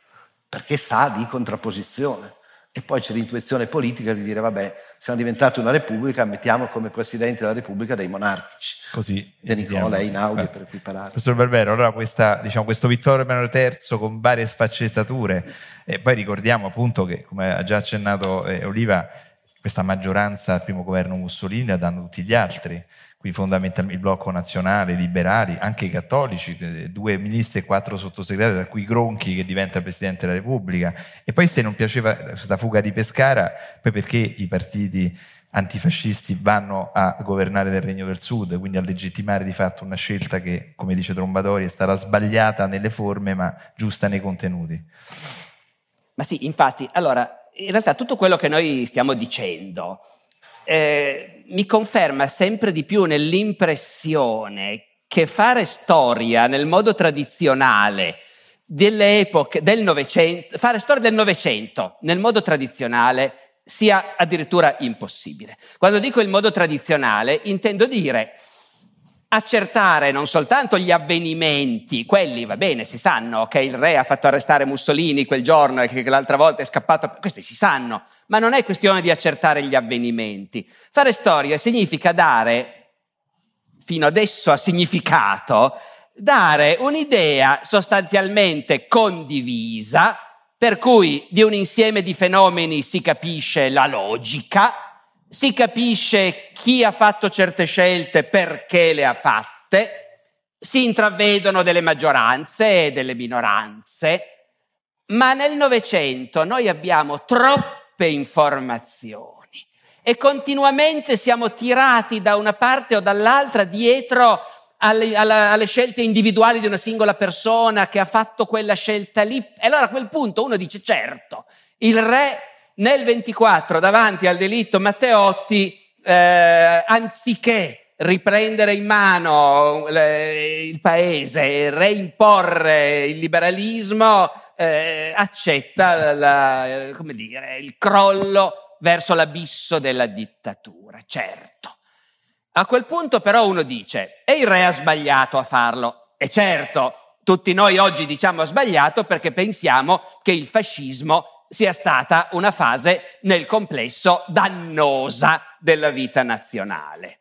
perché sa di contrapposizione. E poi c'è l'intuizione politica di dire, vabbè, siamo diventati una Repubblica, mettiamo come Presidente della Repubblica dei monarchici. Così. De Nicola e Inaudi per equiparare. Professor Barbero, allora questa, diciamo, questo Vittorio Emanuele III con varie sfaccettature, e poi ricordiamo appunto che, come ha già accennato eh, Oliva, questa maggioranza al primo governo Mussolini la danno tutti gli altri, qui fondamentalmente il blocco nazionale, i liberali, anche i cattolici, due ministri e quattro sottosegretari, da cui Gronchi che diventa Presidente della Repubblica. E poi se non piaceva questa fuga di Pescara, poi perché i partiti antifascisti vanno a governare del Regno del Sud, quindi a legittimare di fatto una scelta che, come dice Trombadori, è stata sbagliata nelle forme ma giusta nei contenuti. Ma sì, infatti, allora, in realtà tutto quello che noi stiamo dicendo eh, mi conferma sempre di più nell'impressione che fare storia nel modo tradizionale delle epoche del Novecento, fare storia del Novecento nel modo tradizionale sia addirittura impossibile. Quando dico il modo tradizionale intendo dire accertare non soltanto gli avvenimenti, quelli va bene, si sanno che il re ha fatto arrestare Mussolini quel giorno e che l'altra volta è scappato, questi si sanno, ma non è questione di accertare gli avvenimenti. Fare storia significa dare, fino adesso ha significato, dare un'idea sostanzialmente condivisa, per cui di un insieme di fenomeni si capisce la logica, si capisce chi ha fatto certe scelte, perché le ha fatte, si intravedono delle maggioranze e delle minoranze, ma nel Novecento noi abbiamo troppe informazioni e continuamente siamo tirati da una parte o dall'altra dietro alle, alle, alle, scelte individuali di una singola persona che ha fatto quella scelta lì. E allora a quel punto uno dice certo, il re nel 24 davanti al delitto Matteotti, eh, anziché riprendere in mano le, il paese, reimporre il liberalismo, eh, accetta la, dire, il crollo verso l'abisso della dittatura, certo. A quel punto però uno dice, e il re ha sbagliato a farlo? E certo, tutti noi oggi diciamo sbagliato perché pensiamo che il fascismo sia stata una fase nel complesso dannosa della vita nazionale.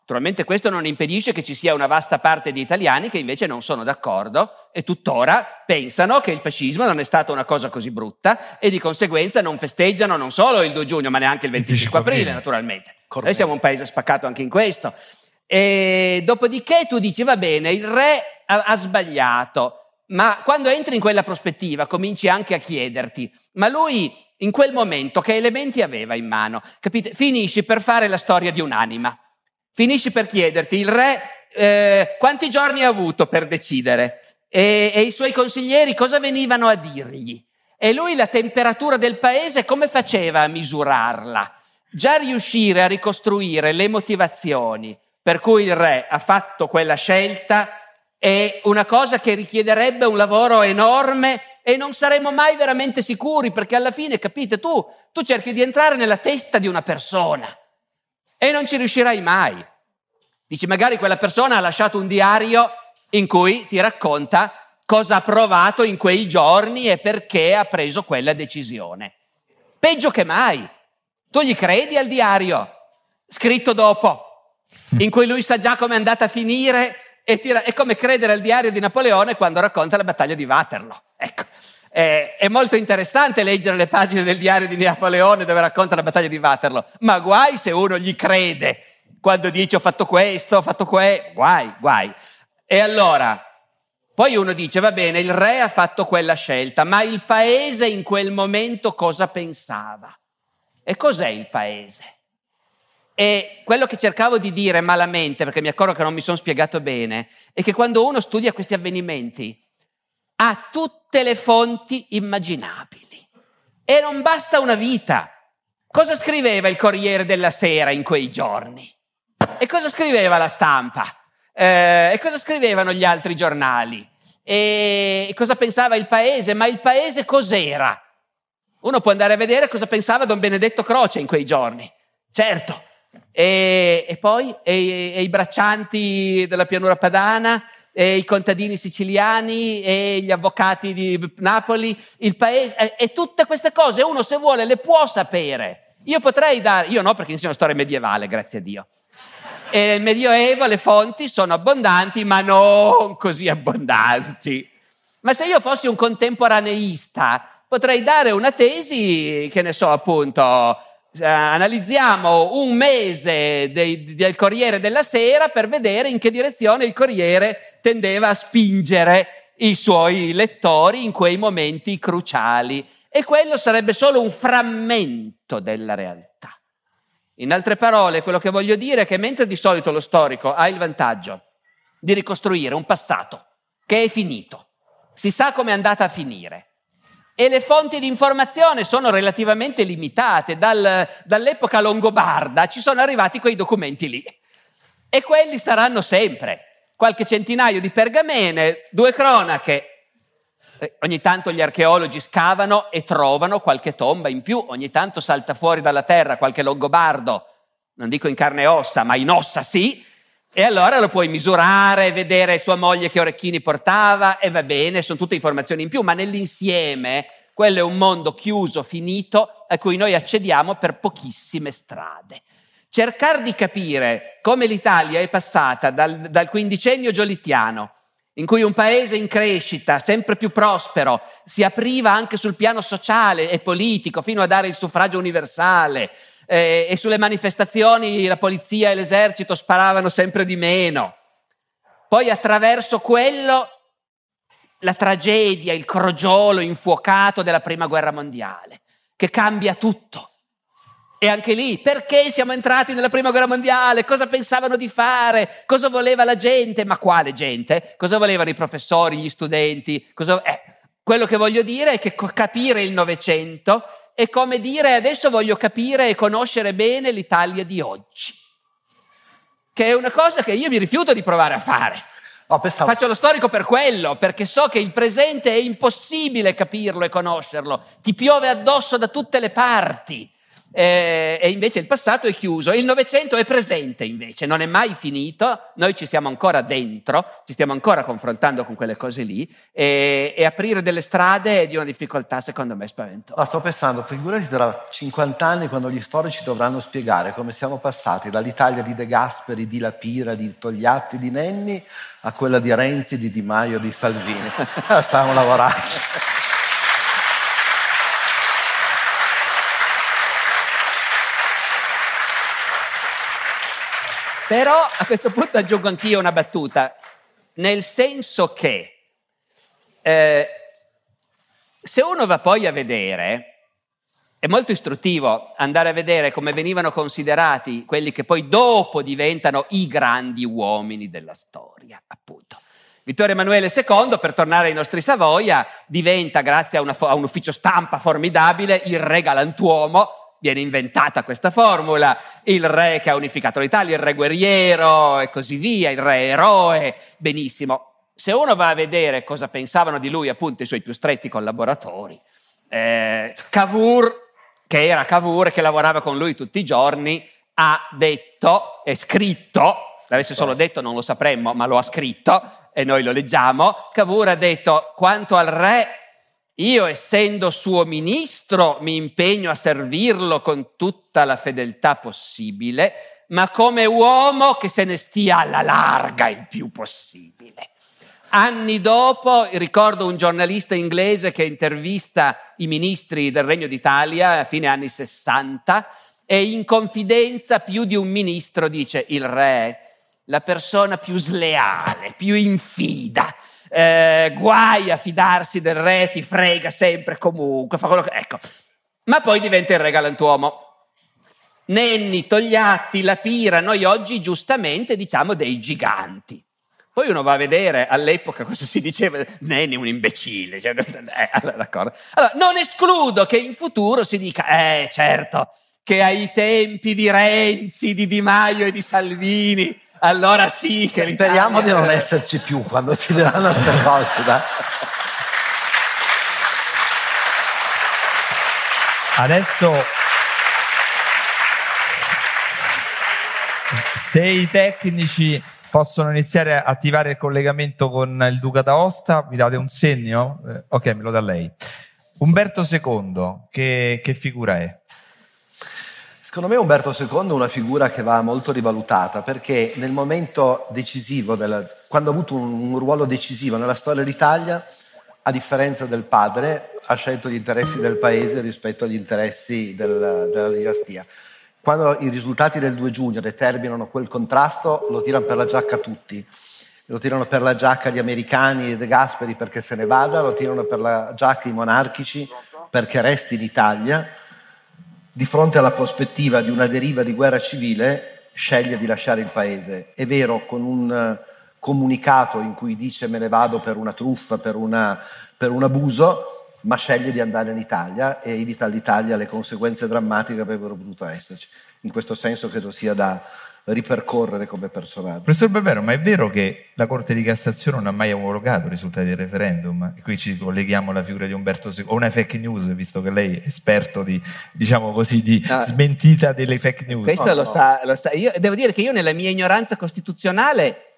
Naturalmente questo non impedisce che ci sia una vasta parte di italiani che invece non sono d'accordo e tuttora pensano che il fascismo non è stata una cosa così brutta e di conseguenza non festeggiano non solo il 2 giugno ma neanche il 25 aprile, naturalmente. Corretto. Noi siamo un paese spaccato anche in questo. E dopodiché tu dici va bene, il re ha, ha sbagliato, ma quando entri in quella prospettiva cominci anche a chiederti, ma lui in quel momento che elementi aveva in mano? Capite? Finisci per fare la storia di un'anima. Finisci per chiederti, il re eh, quanti giorni ha avuto per decidere? E, e i suoi consiglieri cosa venivano a dirgli? E lui la temperatura del paese come faceva a misurarla? Già riuscire a ricostruire le motivazioni per cui il re ha fatto quella scelta è una cosa che richiederebbe un lavoro enorme e non saremo mai veramente sicuri perché alla fine, capite, tu, tu cerchi di entrare nella testa di una persona e non ci riuscirai mai. Dici, magari quella persona ha lasciato un diario in cui ti racconta cosa ha provato in quei giorni e perché ha preso quella decisione. Peggio che mai. Tu gli credi al diario, scritto dopo, in cui lui sa già come è andata a finire tira, è come credere al diario di Napoleone quando racconta la battaglia di Waterloo. Ecco. È, è, molto interessante leggere le pagine del diario di Napoleone dove racconta la battaglia di Waterloo, ma guai se uno gli crede quando dice ho fatto questo, ho fatto questo, guai, guai. E allora, poi uno dice va bene, il re ha fatto quella scelta, ma il paese in quel momento cosa pensava? E cos'è il paese? E quello che cercavo di dire malamente, perché mi accorgo che non mi sono spiegato bene, è che quando uno studia questi avvenimenti ha tutte le fonti immaginabili e non basta una vita. Cosa scriveva il Corriere della Sera in quei giorni? E cosa scriveva la stampa? Eh, e cosa scrivevano gli altri giornali? E, cosa pensava il paese? Ma il paese cos'era? Uno può andare a vedere cosa pensava Don Benedetto Croce in quei giorni. Certo, e, e poi e, e, i braccianti della pianura padana, e i contadini siciliani, e gli avvocati di Napoli, il paese, e, e tutte queste cose uno se vuole le può sapere. Io potrei dare, io no perché insegno storia medievale, grazie a Dio. E nel Medioevo le fonti sono abbondanti, ma non così abbondanti. Ma se io fossi un contemporaneista, potrei dare una tesi, che ne so, appunto, eh, analizziamo un mese dei, del Corriere della Sera per vedere in che direzione il Corriere tendeva a spingere i suoi lettori in quei momenti cruciali. E quello sarebbe solo un frammento della realtà. In altre parole, quello che voglio dire è che mentre di solito lo storico ha il vantaggio di ricostruire un passato che è finito, si sa come è andata a finire, e le fonti di informazione sono relativamente limitate. Dal, dall'epoca longobarda ci sono arrivati quei documenti lì. E quelli saranno sempre. Qualche centinaio di pergamene, due cronache. Ogni tanto gli archeologi scavano e trovano qualche tomba in più. Ogni tanto salta fuori dalla terra qualche longobardo, non dico in carne e ossa, ma in ossa sì, e allora lo puoi misurare, vedere sua moglie che orecchini portava e va bene, sono tutte informazioni in più, ma nell'insieme quello è un mondo chiuso, finito, a cui noi accediamo per pochissime strade. Cercare di capire come l'Italia è passata dal, dal quindicennio giolittiano, in cui un paese in crescita, sempre più prospero, si apriva anche sul piano sociale e politico, fino a dare il suffragio universale, eh, e sulle manifestazioni la polizia e l'esercito sparavano sempre di meno. Poi attraverso quello la tragedia, il crogiolo infuocato della prima guerra mondiale, che cambia tutto. E anche lì, perché siamo entrati nella prima guerra mondiale? Cosa pensavano di fare? Cosa voleva la gente? Ma quale gente? Cosa volevano i professori, gli studenti? Cosa... Eh, quello che voglio dire è che capire il Novecento è come dire adesso voglio capire e conoscere bene l'Italia di oggi, che è una cosa che io mi rifiuto di provare a fare. Oh, Faccio lo storico per quello, perché so che il presente è impossibile capirlo e conoscerlo, ti piove addosso da tutte le parti eh, e invece il passato è chiuso. Il Novecento è presente invece, non è mai finito, noi ci siamo ancora dentro, ci stiamo ancora confrontando con quelle cose lì e, e aprire delle strade è di una difficoltà secondo me spaventosa. No, sto pensando, figurati tra 50 anni quando gli storici dovranno spiegare come siamo passati dall'Italia di De Gasperi, di Lapira, di Togliatti, di Nenni a quella di Renzi, di Di Maio, di Salvini. Stiamo lavorando. Però a questo punto aggiungo anch'io una battuta, nel senso che eh, se uno va poi a vedere, è molto istruttivo andare a vedere come venivano considerati quelli che poi dopo diventano i grandi uomini della storia, appunto. Vittorio Emanuele II, per tornare ai nostri Savoia, diventa, grazie a, una, a un ufficio stampa formidabile, il re galantuomo, viene inventata questa formula, il re che ha unificato l'Italia, il re guerriero e così via, il re eroe, benissimo. Se uno va a vedere cosa pensavano di lui appunto i suoi più stretti collaboratori, eh, Cavour, che era Cavour, che lavorava con lui tutti i giorni, ha detto, è scritto, se l'avesse solo detto non lo sapremmo, ma lo ha scritto e noi lo leggiamo, Cavour ha detto quanto al re io essendo suo ministro mi impegno a servirlo con tutta la fedeltà possibile, ma come uomo che se ne stia alla larga il più possibile. Anni dopo ricordo un giornalista inglese che intervista i ministri del Regno d'Italia a fine anni 60 e in confidenza più di un ministro dice il re, la persona più sleale, più infida, eh, guai a fidarsi del re, ti frega sempre comunque, fa quello che... Ecco, ma poi diventa il re galantuomo. Nenni, Togliatti, La Pira, noi oggi giustamente diciamo dei giganti. Poi uno va a vedere all'epoca cosa si diceva, Nenni è un imbecille. Cioè, eh, allora, allora, non escludo che in futuro si dica, eh certo, che ai tempi di Renzi, di Di Maio e di Salvini, allora sì che l'Italia... Speriamo di non esserci più quando si diranno queste cose. Dai. Adesso se i tecnici possono iniziare a attivare il collegamento con il Duca d'Aosta, vi date un segno? Eh, ok, me lo dà lei. Umberto II, che, che figura è? Secondo me Umberto II è una figura che va molto rivalutata perché nel momento decisivo, della, quando ha avuto un, un, ruolo decisivo nella storia d'Italia, a differenza del padre, ha scelto gli interessi del paese rispetto agli interessi del, della dinastia. Quando i risultati del 2 giugno determinano quel contrasto, lo tirano per la giacca tutti. Lo tirano per la giacca gli americani e De Gasperi perché se ne vada, lo tirano per la giacca i monarchici perché resti in Italia di fronte alla prospettiva di una deriva di guerra civile, sceglie di lasciare il paese. È vero, con un eh, comunicato in cui dice me ne vado per una truffa, per, una, per un abuso, ma sceglie di andare in Italia e evita all'Italia le conseguenze drammatiche che avrebbero potuto esserci. In questo senso credo sia da, ripercorrere come personaggio. Professor Barbero, ma è vero che la Corte di Cassazione non ha mai omologato i risultati del referendum? E qui ci colleghiamo alla figura di Umberto II, o una fake news, visto che lei è esperto di, diciamo così, di no. smentita delle fake news. Questo no, lo, no. Sa, lo sa. Io devo dire che io nella mia ignoranza costituzionale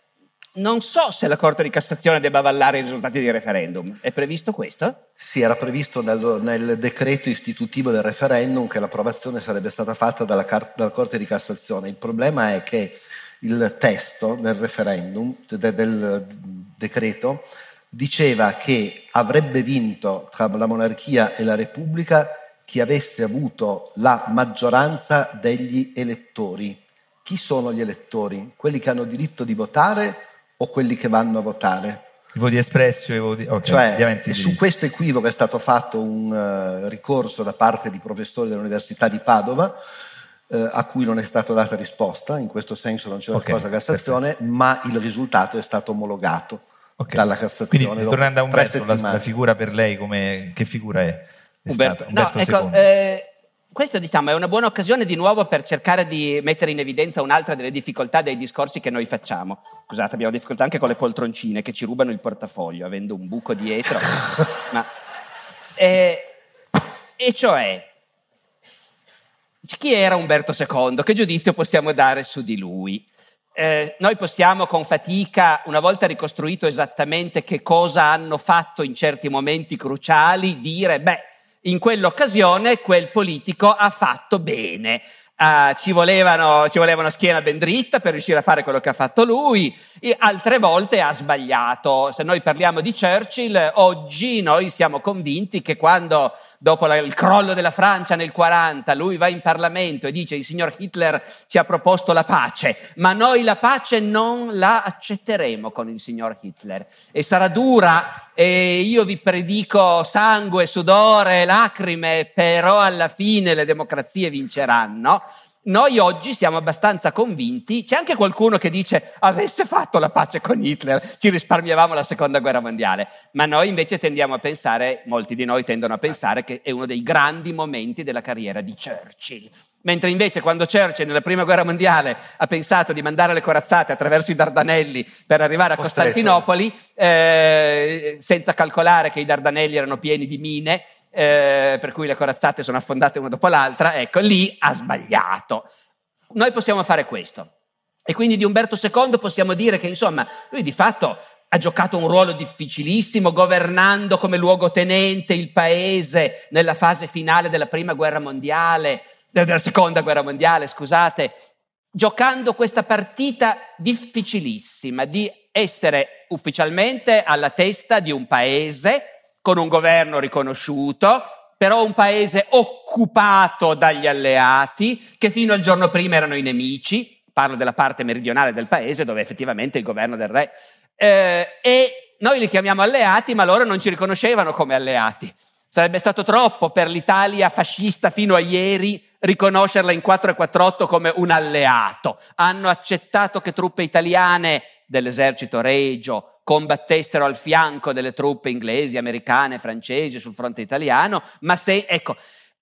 non so se la Corte di Cassazione debba avallare i risultati del referendum. È previsto questo? Sì, era previsto nel, nel decreto istitutivo del referendum che l'approvazione sarebbe stata fatta dalla, dalla, Corte di Cassazione. Il problema è che il testo del referendum, de, del decreto, diceva che avrebbe vinto tra la monarchia e la Repubblica chi avesse avuto la maggioranza degli elettori. Chi sono gli elettori? Quelli che hanno diritto di votare o quelli che vanno a votare. I voti espressi o i voti... Okay, cioè, su questo equivoco è stato fatto un uh, ricorso da parte di professori dell'Università di Padova, uh, a cui non è stata data risposta, in questo senso non c'è una okay, cosa Cassazione, perfetto. ma il risultato è stato omologato okay. dalla Cassazione. Quindi, tornando a Umberto, la, la, figura per lei, come, che figura è? è Umberto, Umberto no, ecco, eh, questo diciamo, è una buona occasione di nuovo per cercare di mettere in evidenza un'altra delle difficoltà dei discorsi che noi facciamo. Scusate, abbiamo difficoltà anche con le poltroncine che ci rubano il portafoglio, avendo un buco dietro. Ma, eh, e cioè, chi era Umberto II? Che giudizio possiamo dare su di lui? Eh, noi possiamo con fatica, una volta ricostruito esattamente che cosa hanno fatto in certi momenti cruciali, dire, beh, in quell'occasione quel politico ha fatto bene. Uh, ci, volevano, ci voleva una schiena ben dritta per riuscire a fare quello che ha fatto lui, e altre volte ha sbagliato. Se noi parliamo di Churchill, oggi noi siamo convinti che quando dopo la, il crollo della Francia nel 40, lui va in Parlamento e dice il signor Hitler ci ha proposto la pace, ma noi la pace non la accetteremo con il signor Hitler e sarà dura e io vi predico sangue, sudore, lacrime, però alla fine le democrazie vinceranno. Noi oggi siamo abbastanza convinti, c'è anche qualcuno che dice avesse fatto la pace con Hitler, ci risparmiavamo la seconda guerra mondiale, ma noi invece tendiamo a pensare, molti di noi tendono a pensare che è uno dei grandi momenti della carriera di Churchill. Mentre invece quando Churchill nella prima guerra mondiale ha pensato di mandare le corazzate attraverso i Dardanelli per arrivare a Costantinopoli, eh, senza calcolare che i Dardanelli erano pieni di mine, eh, per cui le corazzate sono affondate una dopo l'altra, ecco, lì ha sbagliato. noi possiamo fare questo. E quindi di Umberto II possiamo dire che, insomma, lui di fatto ha giocato un ruolo difficilissimo governando come luogotenente il paese nella fase finale della prima guerra mondiale, della seconda guerra mondiale, scusate, giocando questa partita difficilissima di essere ufficialmente alla testa di un paese con un governo riconosciuto, però un paese occupato dagli alleati che fino al giorno prima erano i nemici, parlo della parte meridionale del paese dove effettivamente il governo del re, eh, e noi li chiamiamo alleati ma loro non ci riconoscevano come alleati. Sarebbe stato troppo per l'Italia fascista fino a ieri riconoscerla in 448 come un alleato. Hanno accettato che truppe italiane dell'esercito regio combattessero al fianco delle truppe inglesi, americane, francesi sul fronte italiano, ma se, ecco,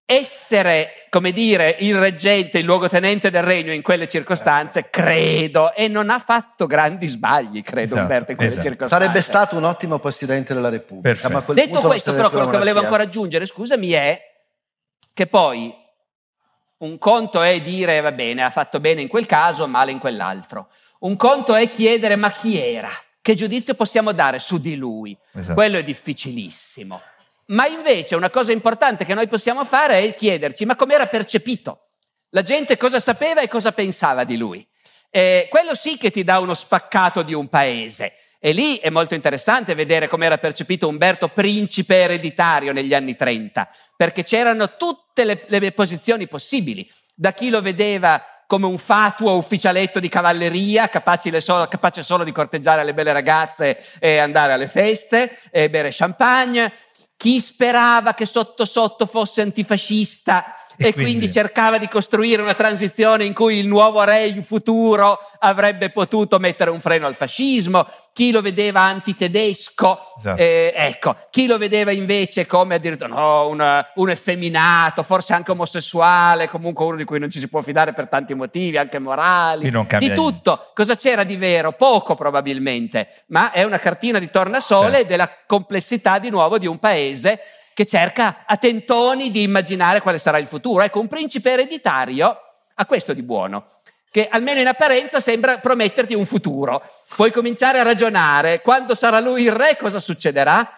essere, come dire, il reggente, il luogotenente del regno in quelle circostanze, credo, e non ha fatto grandi sbagli, credo esatto, Umberto, in quelle esatto. circostanze. Sarebbe stato un ottimo Presidente della Repubblica. Detto questo, però, quello che volevo ancora aggiungere, scusami, è che poi un conto è dire, va bene, ha fatto bene in quel caso, male in quell'altro. Un conto è chiedere, ma chi era? Che giudizio possiamo dare su di lui? Esatto. Quello è difficilissimo. Ma invece una cosa importante che noi possiamo fare è chiederci, ma com'era percepito? La gente cosa sapeva e cosa pensava di lui? Eh, quello sì che ti dà uno spaccato di un paese. E lì è molto interessante vedere come era percepito Umberto principe ereditario negli anni 30, perché c'erano tutte le, le posizioni possibili, da chi lo vedeva come un fatuo ufficialetto di cavalleria, capace solo, capace solo di corteggiare le belle ragazze e andare alle feste e bere champagne, chi sperava che sotto sotto fosse antifascista e, quindi... quindi... cercava di costruire una transizione in cui il nuovo re in futuro avrebbe potuto mettere un freno al fascismo, chi lo vedeva antitedesco, esatto. eh, ecco, chi lo vedeva invece come addirittura no, un, un effeminato, forse anche omosessuale, comunque uno di cui non ci si può fidare per tanti motivi, anche morali, di tutto. Niente. Cosa c'era di vero? Poco probabilmente, ma è una cartina di tornasole certo. della complessità di nuovo di un paese che cerca a tentoni di immaginare quale sarà il futuro. Ecco, un principe ereditario ha questo di buono, che almeno in apparenza sembra prometterti un futuro. Puoi cominciare a ragionare, quando sarà lui il re cosa succederà?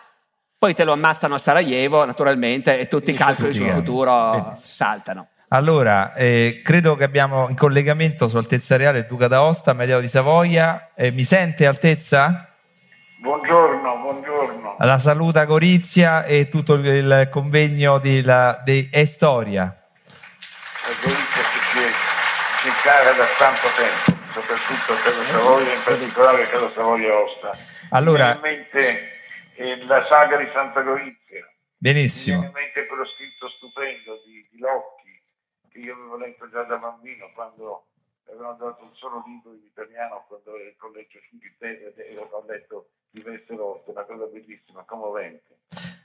Poi te lo ammazzano a Sarajevo, naturalmente, e tutti i calcoli sul futuro Benissimo. saltano. Allora, eh, credo che abbiamo in collegamento su Altezza Reale il Duca d'Aosta, Medeo di Savoia. Eh, mi sente Altezza? Buongiorno, buongiorno. La saluta Gorizia e tutto il convegno di, la, di E-Storia. La Gorizia che ci cara da tanto tempo, soprattutto a Casa Savoia, in particolare a Casa Savoia Osta. Allora, in mente eh, la saga di Santa Gorizia. Benissimo. in mente quello scritto stupendo di, di Locchi, che io avevo letto già da bambino quando avevano dato un solo libro in italiano quando ero il collegio Inghilterra e ho letto Vesterotto, una cosa bellissima, commovente.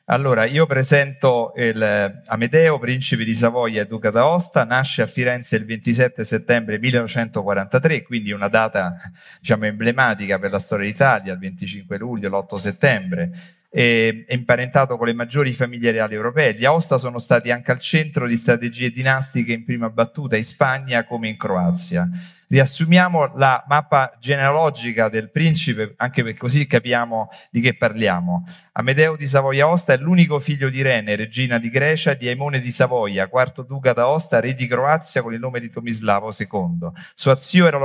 Allora, io presento il Amedeo, principe di Savoia e duca d'Aosta, nasce a Firenze il 27 settembre 1943, quindi una data diciamo emblematica per la storia d'Italia, il 25 luglio, l'8 settembre è imparentato con le maggiori famiglie reali europee. Gli Aosta sono stati anche al centro di strategie dinastiche in prima battuta in Spagna come in Croazia. Riassumiamo la mappa genealogica del principe, anche per così capiamo di che parliamo. Amedeo di Savoia-Aosta è l'unico figlio di Rene, regina di Grecia, di Aimone di Savoia, quarto duca d'Aosta, re di Croazia con il nome di Tomislavo II. Suo zio era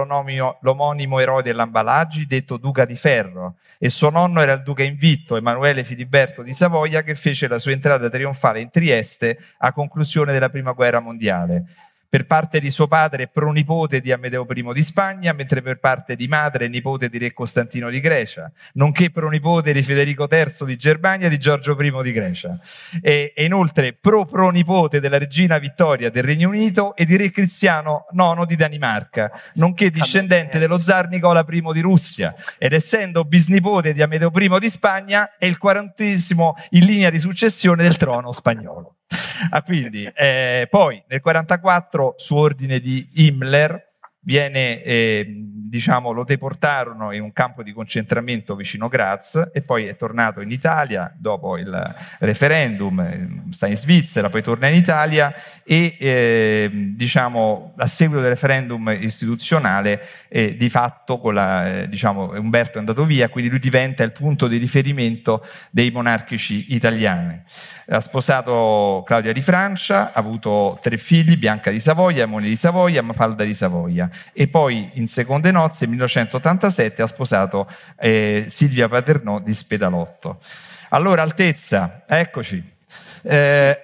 l'omonimo Erode Lambalagi, detto duca di Ferro, e suo nonno era il duca invitto, Emanuele Filiberto di Savoia, che fece la sua entrata trionfale in Trieste a conclusione della prima guerra mondiale per parte di suo padre pronipote di Amedeo I di Spagna, mentre per parte di madre nipote di re Costantino di Grecia, nonché pronipote di Federico III di Germania e di Giorgio I di Grecia. E, e inoltre pro-pronipote della regina Vittoria del Regno Unito e di re Cristiano IX di Danimarca, nonché discendente dello zar Nicola I di Russia. Ed essendo bisnipote di Amedeo I di Spagna, è il quarantesimo in linea di successione del trono spagnolo. Ah, quindi, eh, poi nel 1944, su ordine di Himmler, viene, eh, diciamo, lo deportarono in un campo di concentramento vicino Graz e poi è tornato in Italia dopo il referendum, eh, sta in Svizzera, poi torna in Italia e eh, diciamo, a seguito del referendum istituzionale eh, di fatto la, eh, diciamo, Umberto è andato via, quindi lui diventa il punto di riferimento dei monarchici italiani. Ha sposato Claudia di Francia, ha avuto tre figli, Bianca di Savoia, Moni di Savoia, Mafalda di Savoia e poi in seconde nozze, nel 1987, ha sposato eh, Silvia Paternò di Spedalotto. Allora, Altezza, eccoci. Eh,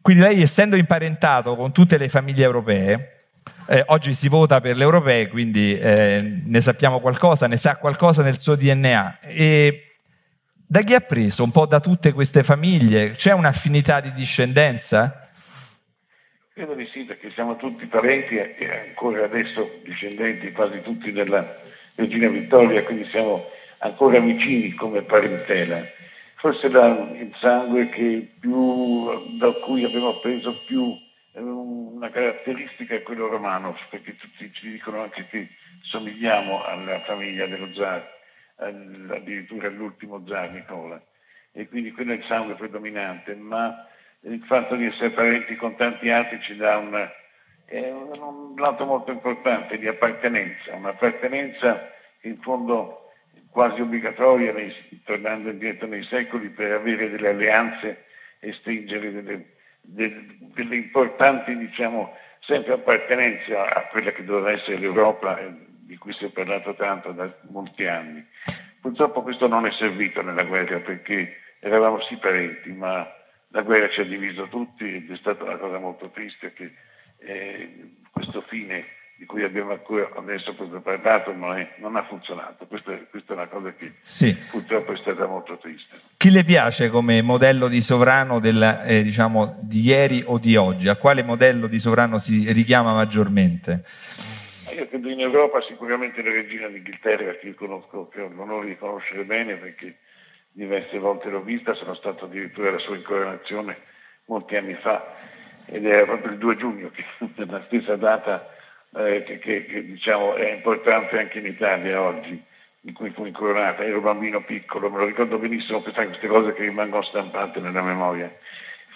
quindi lei, essendo imparentato con tutte le famiglie europee, eh, oggi si vota per le europee, quindi eh, ne sappiamo qualcosa, ne sa qualcosa nel suo DNA. E da chi ha preso? Un po' da tutte queste famiglie? C'è un'affinità di discendenza? Credo di sì, perché siamo tutti parenti e ancora adesso discendenti quasi tutti della regina Vittoria, quindi siamo ancora vicini come parentela. Forse il sangue più, da cui abbiamo preso più eh, una caratteristica è quello romano, perché tutti ci dicono anche che somigliamo alla famiglia dello zar, addirittura all'ultimo zar Nicola. E quindi quello è il sangue predominante, ma il fatto di essere parenti con tanti altri ci dà una, un, un lato molto importante di appartenenza, un'appartenenza in fondo quasi obbligatoria, nei, tornando indietro nei secoli, per avere delle alleanze e stringere delle, delle, delle importanti, diciamo, sempre appartenenze a quella che doveva essere l'Europa, eh, di cui si è parlato tanto da molti anni. Purtroppo questo non è servito nella guerra perché eravamo sì parenti, ma la guerra ci ha diviso tutti ed è stata una cosa molto triste che eh, questo fine di cui abbiamo ancora adesso parlato non, è, non ha funzionato. Questa, questa, è una cosa che sì. purtroppo è stata molto triste. Chi le piace come modello di sovrano del, eh, diciamo, di ieri o di oggi? A quale modello di sovrano si richiama maggiormente? Io credo in Europa sicuramente la regina d'Inghilterra, che io conosco, che ho l'onore di conoscere bene perché diverse volte l'ho vista, sono stato addirittura alla sua incoronazione molti anni fa ed era proprio il 2 giugno, che è la stessa data eh, che, che, che diciamo, è importante anche in Italia oggi, in cui fu incoronata. Ero bambino piccolo, me lo ricordo benissimo, queste, queste cose che rimangono stampate nella memoria.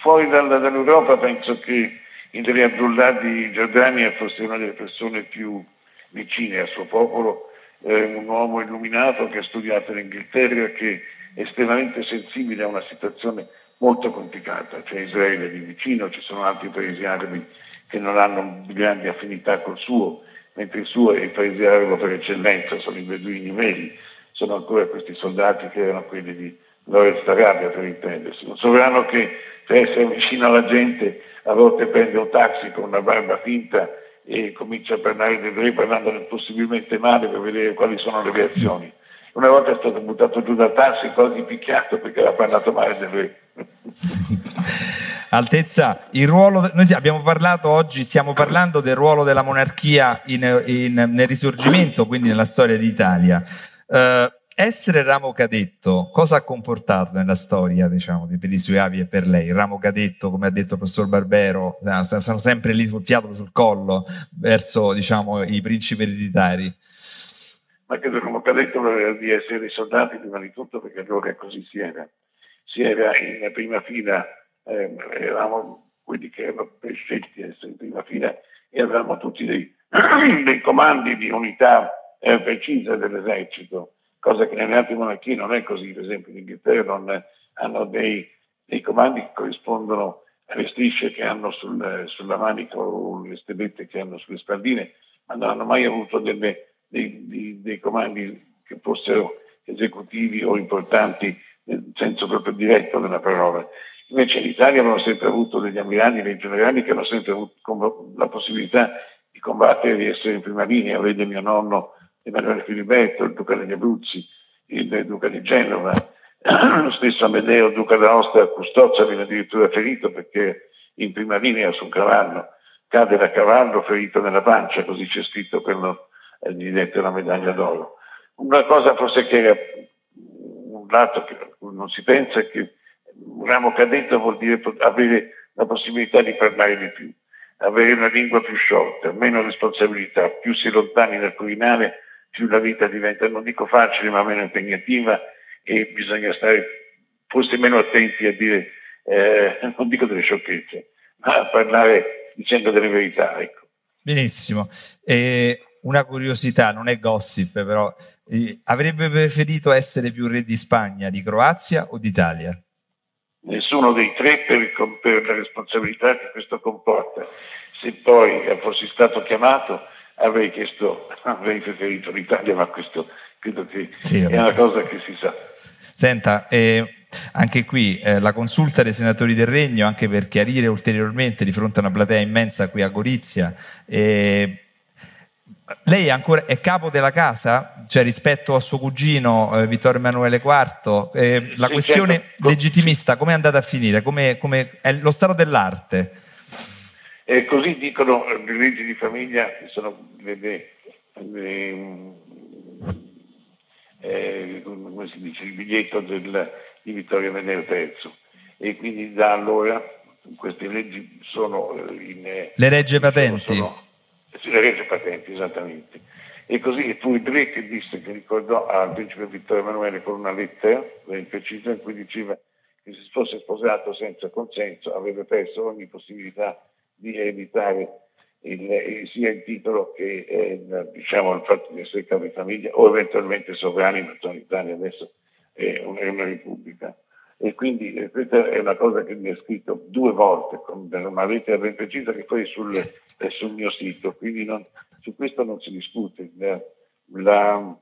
Fuori dalla, dall'Europa penso che Indri Abdullah di Giordania fosse una delle persone più vicine al suo popolo, eh, un uomo illuminato che ha studiato in Inghilterra, che estremamente sensibile a una situazione molto complicata, c'è Israele di vicino, ci sono altri paesi arabi che non hanno grandi affinità col suo, mentre il suo è il paese arabo per eccellenza, sono i beduini medi, sono ancora questi soldati che erano quelli di Lorenz Arabia per intendersi, un sovrano che per essere vicino alla gente a volte prende un taxi con una barba finta e comincia a parlare del re parlando possibilmente male per vedere quali sono le reazioni. Una volta è stato buttato giù dal taxi quasi picchiato perché aveva parlato male del re. Altezza, il ruolo, noi abbiamo parlato oggi, stiamo parlando del ruolo della monarchia in, in, nel risorgimento, quindi nella storia d'Italia. Uh, essere ramo cadetto, cosa ha comportato nella storia, diciamo, per i suoi avi e per lei? Ramo cadetto, come ha detto il professor Barbero, sono sempre lì sul fiato sul collo verso, diciamo, i principi ereditari ma credo come ho detto di essere soldati prima di tutto perché allora così si era. Si era in prima fila, eh, eravamo quelli che erano scelti di essere in prima fila e avevamo tutti dei, dei comandi di unità eh, precise dell'esercito, cosa che nelle altre monarchie non è così, per esempio in Inghilterra non, hanno dei, dei, comandi che corrispondono alle strisce che hanno sul, sulla manica o le stellette che hanno sulle spalline, ma non hanno mai avuto delle dei, dei, dei comandi che fossero esecutivi o importanti nel senso proprio diretto della parola. Invece in Italia abbiamo sempre avuto degli ammiragli, dei generali che hanno sempre avuto la possibilità di combattere di essere in prima linea. Vede mio nonno Emanuele Filiberto, il duca degli Abruzzi, il duca di Genova, lo stesso Amedeo, duca d'Aosta, Custozza viene addirittura ferito perché in prima linea su un cavallo, cade da cavallo ferito nella pancia, così c'è scritto quello gli dette la medaglia d'oro. Una cosa forse che era un lato che non si pensa è che un ramo cadetto vuol dire avere la possibilità di parlare di più. avere una lingua più sciolta, meno responsabilità, più si lontani dal Quirinale, più la vita diventa, non dico facile, ma meno impegnativa e bisogna stare forse meno attenti a dire, eh, non dico delle sciocchezze, ma a parlare dicendo delle verità. Ecco. Benissimo. E una curiosità, non è gossip, però eh, avrebbe preferito essere più re di Spagna, di Croazia o d'Italia? Nessuno dei tre per, per la responsabilità che questo comporta. Se poi fossi stato chiamato avrei chiesto, avrei preferito l'Italia, ma questo credo che sì, è una cosa che si sa. Senta, eh, anche qui eh, la consulta dei senatori del Regno, anche per chiarire ulteriormente di fronte a una platea immensa qui a Gorizia, eh, lei è ancora è capo della casa, cioè rispetto a suo cugino eh, Vittorio Emanuele IV, eh, la sì, questione certo. legittimista come è andata a finire? Come, come è lo stato dell'arte? Eh, così dicono le leggi di famiglia, che sono le, le, le, eh, come si dice, il biglietto del, di Vittorio Emanuele III. E quindi da allora queste leggi sono eh, in... Le regge patenti? Sono, le regge patenti, esattamente. E così fu il re che disse, che ricordò al principe Vittorio Emanuele con una lettera ben precisa in cui diceva che se fosse sposato senza consenso avrebbe perso ogni possibilità di ereditare il, sia il titolo che eh, diciamo, il fatto di essere capo di famiglia o eventualmente sovrani, in Italia adesso è una repubblica. E quindi eh, questa è una cosa che mi ha scritto due volte, una lettera ben precisa che poi sul, è sul mio sito, quindi non, su questo non si discute. La, la,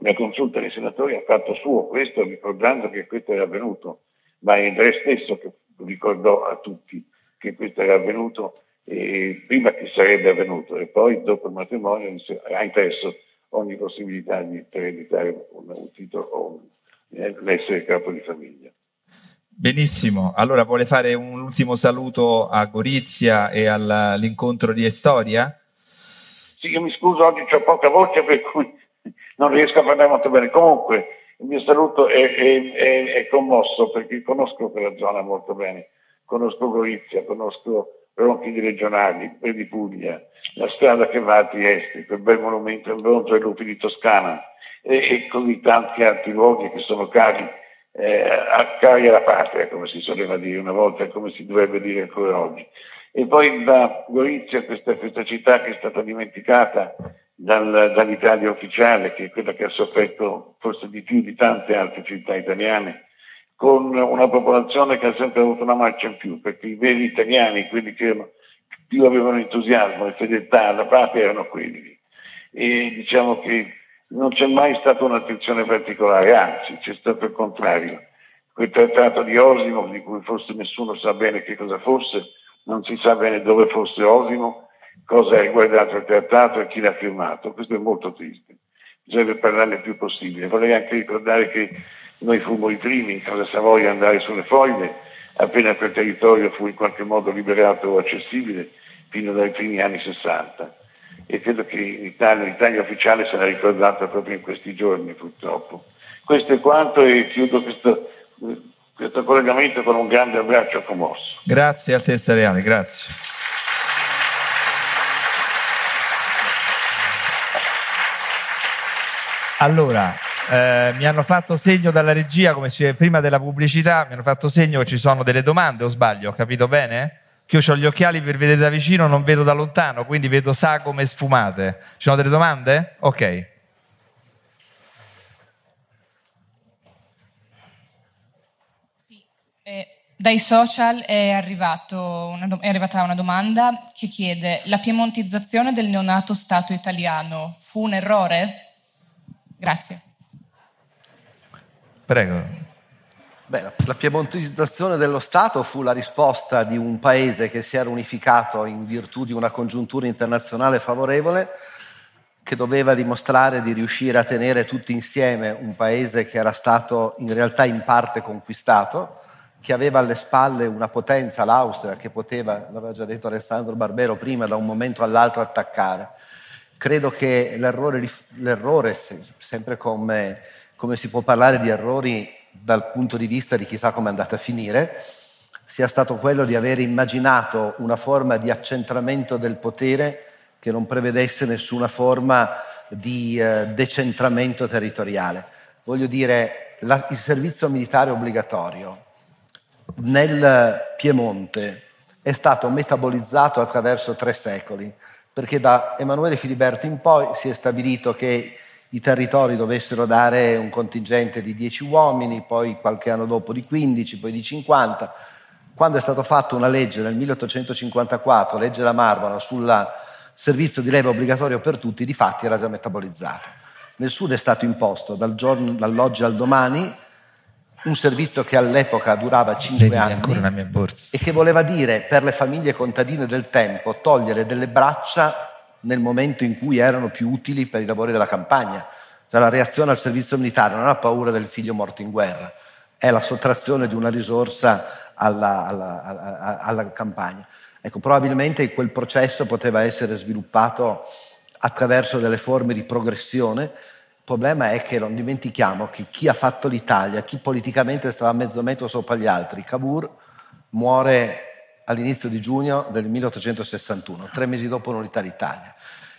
la, consulta dei senatori ha fatto suo questo ricordando che questo era avvenuto, ma è re stesso che ricordò a tutti che questo era avvenuto eh, prima che sarebbe avvenuto e poi dopo il matrimonio ha impresso ogni possibilità di ereditare un, un titolo o un, l'essere capo di famiglia. Benissimo, allora vuole fare un ultimo saluto a Gorizia e all'incontro di Estoria? Sì, io mi scuso, oggi ho poca voce per cui non riesco a parlare molto bene. Comunque, il mio saluto è, è, è, è commosso perché conosco quella zona molto bene. Conosco Gorizia, conosco Ronchi regionali, di Puglia, la strada che va a Trieste, quel bel monumento al bronzo ai lupi di Toscana e, e così tanti altri luoghi che sono cari, eh, cari alla patria, come si soleva dire una volta e come si dovrebbe dire ancora oggi. E poi da Gorizia, questa, questa città che è stata dimenticata dal, dall'Italia ufficiale, che è quella che ha sofferto forse di più di tante altre città italiane, con una popolazione che ha sempre avuto una marcia in più, perché i veri italiani, quelli che più avevano entusiasmo e fedeltà alla patria erano quelli. E diciamo che non c'è mai stata un'attenzione particolare, anzi c'è stato il contrario. Quel trattato di Osimo, di cui forse nessuno sa bene che cosa fosse, non si sa bene dove fosse Osimo, cosa ha riguardato il trattato e chi l'ha firmato. Questo è molto triste. Bisogna parlarne il più possibile. Vorrei anche ricordare che noi fummo i primi in Casa Savoia ad andare sulle foglie, appena quel territorio fu in qualche modo liberato o accessibile, fino dai primi anni 60 e credo che in Italia, l'Italia ufficiale sarà ricordata proprio in questi giorni purtroppo. Questo è quanto e chiudo questo, questo collegamento con un grande abbraccio commosso. Grazie Altezza Reale, grazie. Allora, eh, mi hanno fatto segno dalla regia, come si prima della pubblicità, mi hanno fatto segno che ci sono delle domande, o sbaglio, ho capito bene? che io ho gli occhiali per vedere da vicino, non vedo da lontano, quindi vedo sagome sfumate. Ci sono delle domande? Ok. Eh, dai social è, una, è arrivata una domanda che chiede la piemontizzazione del neonato Stato italiano fu un errore? Grazie. Prego. Beh, la piemontizzazione dello Stato fu la risposta di un paese che si era unificato in virtù di una congiuntura internazionale favorevole, che doveva dimostrare di riuscire a tenere tutti insieme un paese che era stato in realtà in parte conquistato, che aveva alle spalle una potenza, l'Austria, che poteva, l'aveva già detto Alessandro Barbero prima, da un momento all'altro attaccare. Credo che l'errore, l'errore sempre come, come si può parlare di errori dal punto di vista di chissà come è andata a finire, sia stato quello di aver immaginato una forma di accentramento del potere che non prevedesse nessuna forma di eh, decentramento territoriale. Voglio dire, la, il servizio militare obbligatorio nel Piemonte è stato metabolizzato attraverso tre secoli, perché da Emanuele Filiberto in poi si è stabilito che i territori dovessero dare un contingente di 10 uomini, poi qualche anno dopo di 15, poi di 50. Quando è stata fatta una legge nel 1854, legge La Marmora, sul servizio di leva obbligatorio per tutti, di fatti era già metabolizzato. Nel sud è stato imposto dal giorno, dall'oggi al domani un servizio che all'epoca durava 5 anni e che voleva dire per le famiglie contadine del tempo togliere delle braccia nel momento in cui erano più utili per i lavori della campagna. Cioè la reazione al servizio militare non ha paura del figlio morto in guerra, è la sottrazione di una risorsa alla, alla, alla, alla campagna. Ecco, probabilmente quel processo poteva essere sviluppato attraverso delle forme di progressione. Il problema è che non dimentichiamo che chi ha fatto l'Italia, chi politicamente stava a mezzo metro sopra gli altri, Cavour, muore all'inizio di giugno del 1861, tre mesi dopo l'unità d'Italia.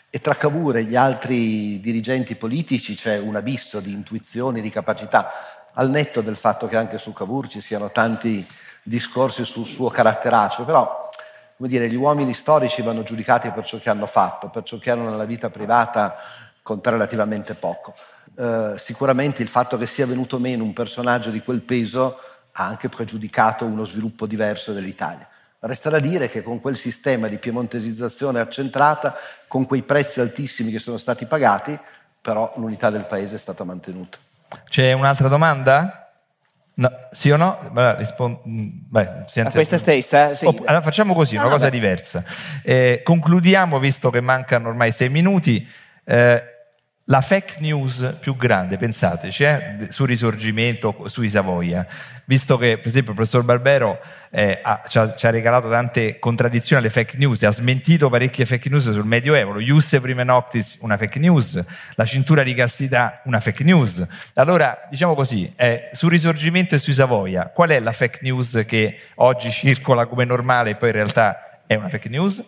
E tra Cavour e gli altri dirigenti politici c'è un abisso di intuizioni, di capacità, al netto del fatto che anche su Cavour ci siano tanti discorsi sul suo caratteraccio, però come dire, gli uomini storici vanno giudicati per ciò che hanno fatto, per ciò che hanno nella vita privata conta relativamente poco. Eh, sicuramente il fatto che sia venuto meno un personaggio di quel peso ha anche pregiudicato uno sviluppo diverso dell'Italia. Resta da dire che con quel sistema di piemontesizzazione accentrata, con quei prezzi altissimi che sono stati pagati, però l'unità del paese è stata mantenuta. C'è un'altra domanda? No, sì o no? Beh, rispond... Beh, A questa stessa? Sì. Oh, allora facciamo così, no, una cosa vabbè. diversa. Eh, concludiamo, visto che mancano ormai sei minuti. Eh, la fake news più grande, pensateci, eh, sul risorgimento, sui Savoia, visto che per esempio il professor Barbero eh, ha, ci, ha, ci, ha, regalato tante contraddizioni alle fake news, ha smentito parecchie fake news sul Medioevo, lo Iusse Prime Noctis una fake news, la cintura di castità una fake news. Allora, diciamo così, eh, sul risorgimento e sui Savoia, qual è la fake news che oggi circola come normale e poi in realtà è una fake news?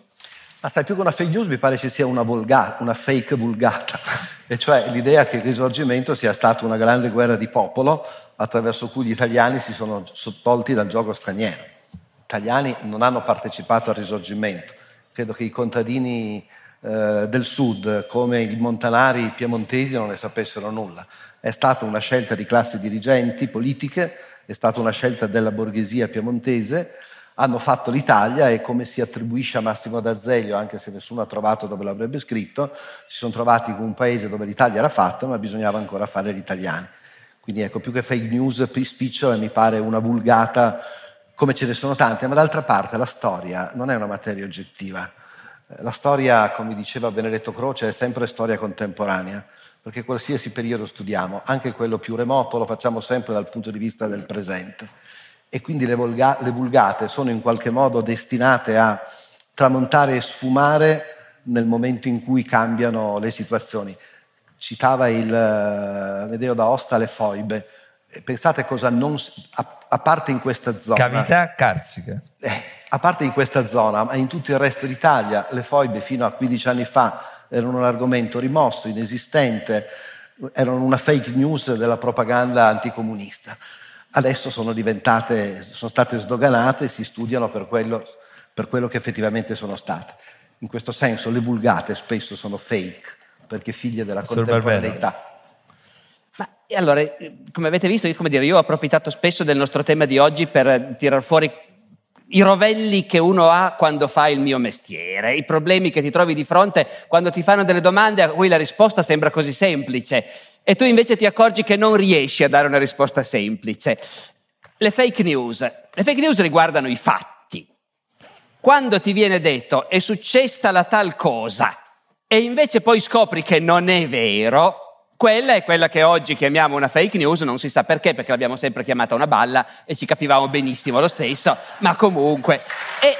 Ma sai, più che una fake news mi pare ci sia una, vulga, una fake vulgata, e cioè l'idea che il risorgimento sia stata una grande guerra di popolo attraverso cui gli italiani si sono sottolti dal gioco straniero. Gli italiani non hanno partecipato al risorgimento. Credo che i contadini eh, del sud, come i montanari piemontesi, non ne sapessero nulla. È stata una scelta di classi dirigenti politiche, è stata una scelta della borghesia piemontese hanno fatto l'Italia e come si attribuisce a Massimo d'Azeglio, anche se nessuno ha trovato dove l'avrebbe scritto, si sono trovati con un paese dove l'Italia era fatta, ma bisognava ancora fare gli italiani. Quindi ecco, più che fake news, spicciola mi pare una vulgata, come ce ne sono tante, ma d'altra parte la storia non è una materia oggettiva. La storia, come diceva Benedetto Croce, è sempre storia contemporanea, perché qualsiasi periodo studiamo, anche quello più remoto, lo facciamo sempre dal punto di vista del presente e quindi le, volga- le vulgate sono in qualche modo destinate a tramontare e sfumare nel momento in cui cambiano le situazioni. Citava il uh, Medeo d'Aosta le foibe. Pensate cosa non. A, a parte in questa zona. Cavità carsica. Eh, a parte in questa zona, ma in tutto il resto d'Italia, le foibe fino a 15 anni fa erano un argomento rimosso, inesistente, erano una fake news della propaganda anticomunista adesso sono diventate, sono state sdoganate e si studiano per quello, per quello che effettivamente sono state. In questo senso le vulgate spesso sono fake, perché figlie della contemporaneità. Ma allora, come avete visto, io, dire, io ho approfittato spesso del nostro tema di oggi per tirar fuori i rovelli che uno ha quando fa il mio mestiere, i problemi che ti trovi di fronte quando ti fanno delle domande a cui la risposta sembra così semplice e tu invece ti accorgi che non riesci a dare una risposta semplice. Le fake news. Le fake news riguardano i fatti. Quando ti viene detto è successa la tal cosa e invece poi scopri che non è vero, quella è quella che oggi chiamiamo una fake news, non si sa perché, perché l'abbiamo sempre chiamata una balla e ci capivamo benissimo lo stesso, ma comunque. E...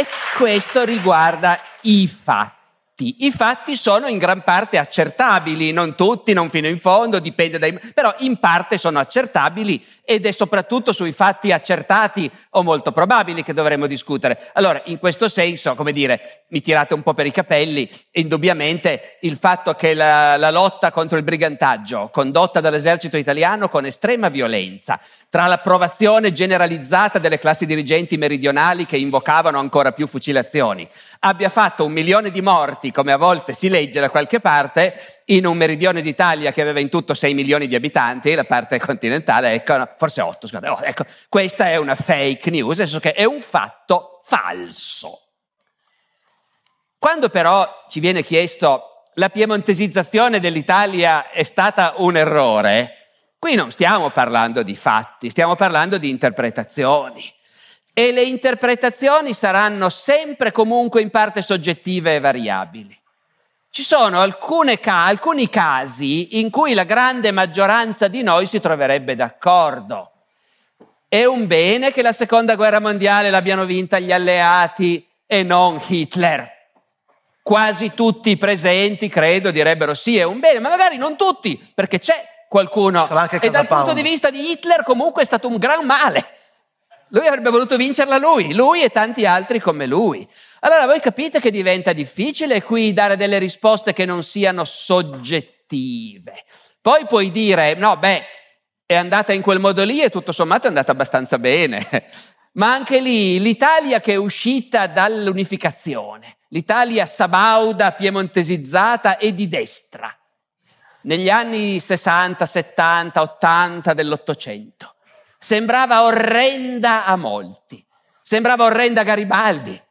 E questo riguarda i fatti. Fatti. I fatti sono in gran parte accertabili, non tutti, non fino in fondo, dipende dai... però in parte sono accertabili ed è soprattutto sui fatti accertati o molto probabili che dovremmo discutere. Allora, in questo senso, come dire, mi tirate un po' per i capelli, indubbiamente il fatto che la, la lotta contro il brigantaggio, condotta dall'esercito italiano con estrema violenza, tra l'approvazione generalizzata delle classi dirigenti meridionali che invocavano ancora più fucilazioni, abbia fatto un milione di morti, come a volte si legge da qualche parte, in un meridione d'Italia che aveva in tutto 6 milioni di abitanti, la parte continentale, ecco, no, forse 8, scusate, oh, ecco, questa è una fake news, nel senso che è un fatto falso. Quando però ci viene chiesto la piemontesizzazione dell'Italia è stata un errore, qui non stiamo parlando di fatti, stiamo parlando di interpretazioni. E le interpretazioni saranno sempre comunque in parte soggettive e variabili. Ci sono ca- alcuni casi in cui la grande maggioranza di noi si troverebbe d'accordo. È un bene che la seconda guerra mondiale l'abbiano vinta gli alleati e non Hitler. Quasi tutti i presenti, credo, direbbero sì, è un bene, ma magari non tutti, perché c'è qualcuno. E dal punto di vista di Hitler comunque è stato un gran male. Lui avrebbe voluto vincerla lui, lui e tanti altri come lui. Allora voi capite che diventa difficile qui dare delle risposte che non siano soggettive. Poi puoi dire, no, beh, è andata in quel modo lì e tutto sommato è andata abbastanza bene. Ma anche lì l'Italia che è uscita dall'unificazione, l'Italia sabauda, piemontesizzata e di destra, negli anni 60, 70, 80 dell'Ottocento, sembrava orrenda a molti, sembrava orrenda a Garibaldi,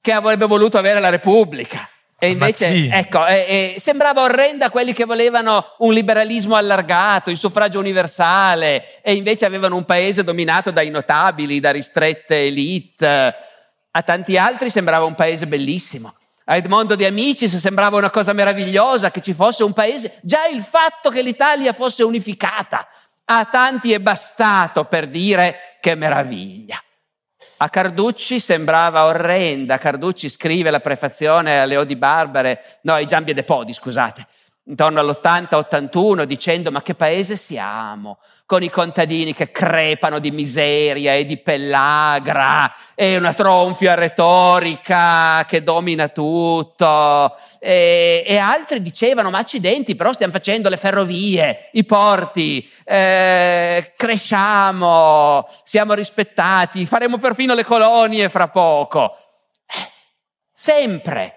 che avrebbe voluto avere la Repubblica. E invece, Mazzini. ecco, eh, eh, sembrava orrenda a quelli che volevano un liberalismo allargato, il suffragio universale, e invece avevano un paese dominato dai notabili, da ristrette elite. A tanti altri sembrava un paese bellissimo. A Edmondo De Amicis sembrava una cosa meravigliosa che ci fosse un paese. Già il fatto che l'Italia fosse unificata a tanti è bastato per dire che meraviglia. A Carducci sembrava orrenda. Carducci scrive la prefazione alle Odi Barbare, no, ai Giambie de Podi, scusate, intorno all'80-81, dicendo ma che paese siamo? con i contadini che crepano di miseria e di pellagra e una tronfia retorica che domina tutto. E, e, altri dicevano, ma accidenti, però stiamo facendo le ferrovie, i porti, eh, cresciamo, siamo rispettati, faremo perfino le colonie fra poco. Eh, sempre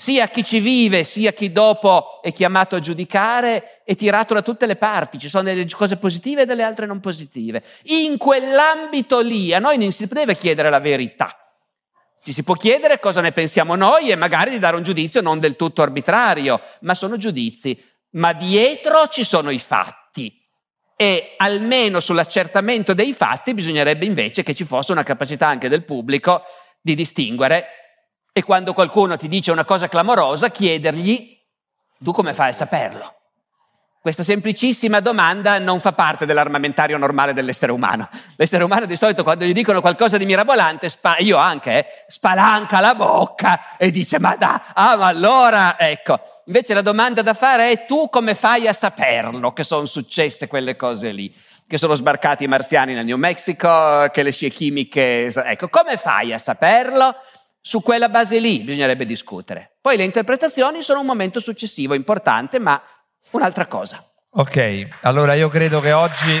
sia chi ci vive, sia chi dopo è chiamato a giudicare, è tirato da tutte le parti, ci sono delle cose positive e delle altre non positive. In quell'ambito lì a noi non si deve chiedere la verità. Ci si può chiedere cosa ne pensiamo noi e magari di dare un giudizio non del tutto arbitrario, ma sono giudizi. Ma dietro ci sono i fatti. E almeno sull'accertamento dei fatti bisognerebbe invece che ci fosse una capacità anche del pubblico di distinguere e quando qualcuno ti dice una cosa clamorosa, chiedergli, tu come fai a saperlo? Questa semplicissima domanda non fa parte dell'armamentario normale dell'essere umano. L'essere umano di solito quando gli dicono qualcosa di mirabolante, spa- io anche, eh, spalanca la bocca e dice ma da, ah ma allora, ecco. Invece la domanda da fare è tu come fai a saperlo che sono successe quelle cose lì? Che sono sbarcati i marziani nel New Mexico, che le scie chimiche, ecco, come fai a saperlo? Su quella base lì bisognerebbe discutere. Poi le interpretazioni sono un momento successivo, importante, ma un'altra cosa. Ok, allora io credo che oggi...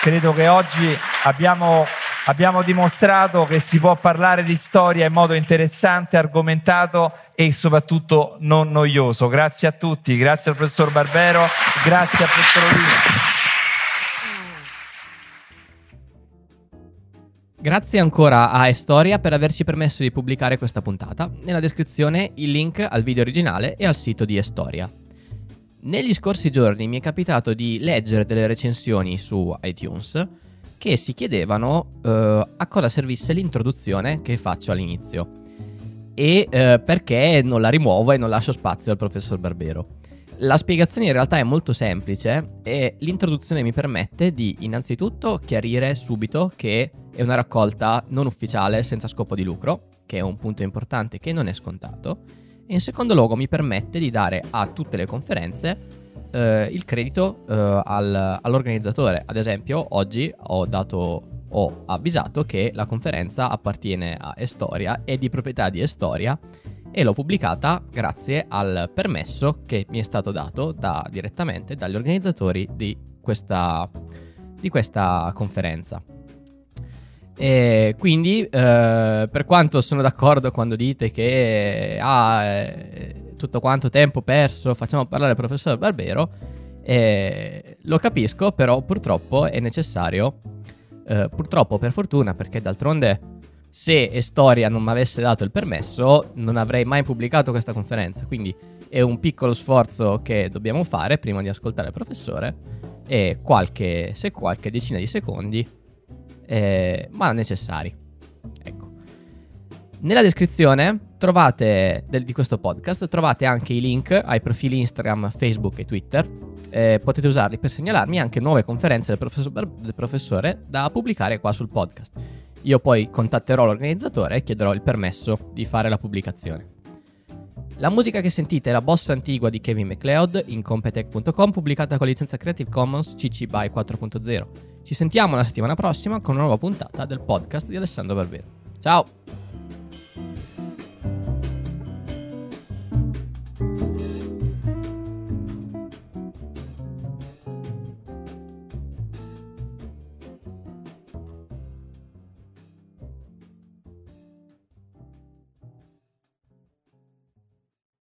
Credo che oggi abbiamo, abbiamo dimostrato che si può parlare di storia in modo interessante, argomentato e soprattutto non noioso. Grazie a tutti, grazie al professor Barbero, grazie al professor Olino. Grazie ancora a Estoria per averci permesso di pubblicare questa puntata. Nella descrizione il link al video originale e al sito di Estoria. Negli scorsi giorni mi è capitato di leggere delle recensioni su iTunes che si chiedevano uh, a cosa servisse l'introduzione che faccio all'inizio e uh, perché non la rimuovo e non lascio spazio al professor Barbero. La spiegazione in realtà è molto semplice e l'introduzione mi permette di innanzitutto chiarire subito che è una raccolta non ufficiale senza scopo di lucro, che è un punto importante che non è scontato, e in secondo luogo mi permette di dare a tutte le conferenze eh, il credito eh, al, all'organizzatore. Ad esempio, oggi ho, dato, ho avvisato che la conferenza appartiene a Estoria, è di proprietà di Estoria e l'ho pubblicata grazie al permesso che mi è stato dato da, direttamente dagli organizzatori di questa, di questa conferenza. E quindi, eh, per quanto sono d'accordo quando dite che ah, eh, tutto quanto tempo perso, facciamo parlare il professor Barbero, eh, lo capisco, però purtroppo è necessario, eh, purtroppo per fortuna, perché d'altronde se Estoria non mi avesse dato il permesso, non avrei mai pubblicato questa conferenza. Quindi è un piccolo sforzo che dobbiamo fare prima di ascoltare il professore e qualche, se qualche decina di secondi, eh, ma necessari. Ecco. Nella descrizione trovate, del, di questo podcast trovate anche i link ai profili Instagram, Facebook e Twitter. Eh, potete usarli per segnalarmi anche nuove conferenze del, professor, del professore da pubblicare qua sul podcast. Io poi contatterò l'organizzatore e chiederò il permesso di fare la pubblicazione. La musica che sentite è la bossa antigua di Kevin MacLeod in competech.com pubblicata con licenza Creative Commons CC BY 4.0. Ci sentiamo la settimana prossima con una nuova puntata del podcast di Alessandro Barbero. Ciao!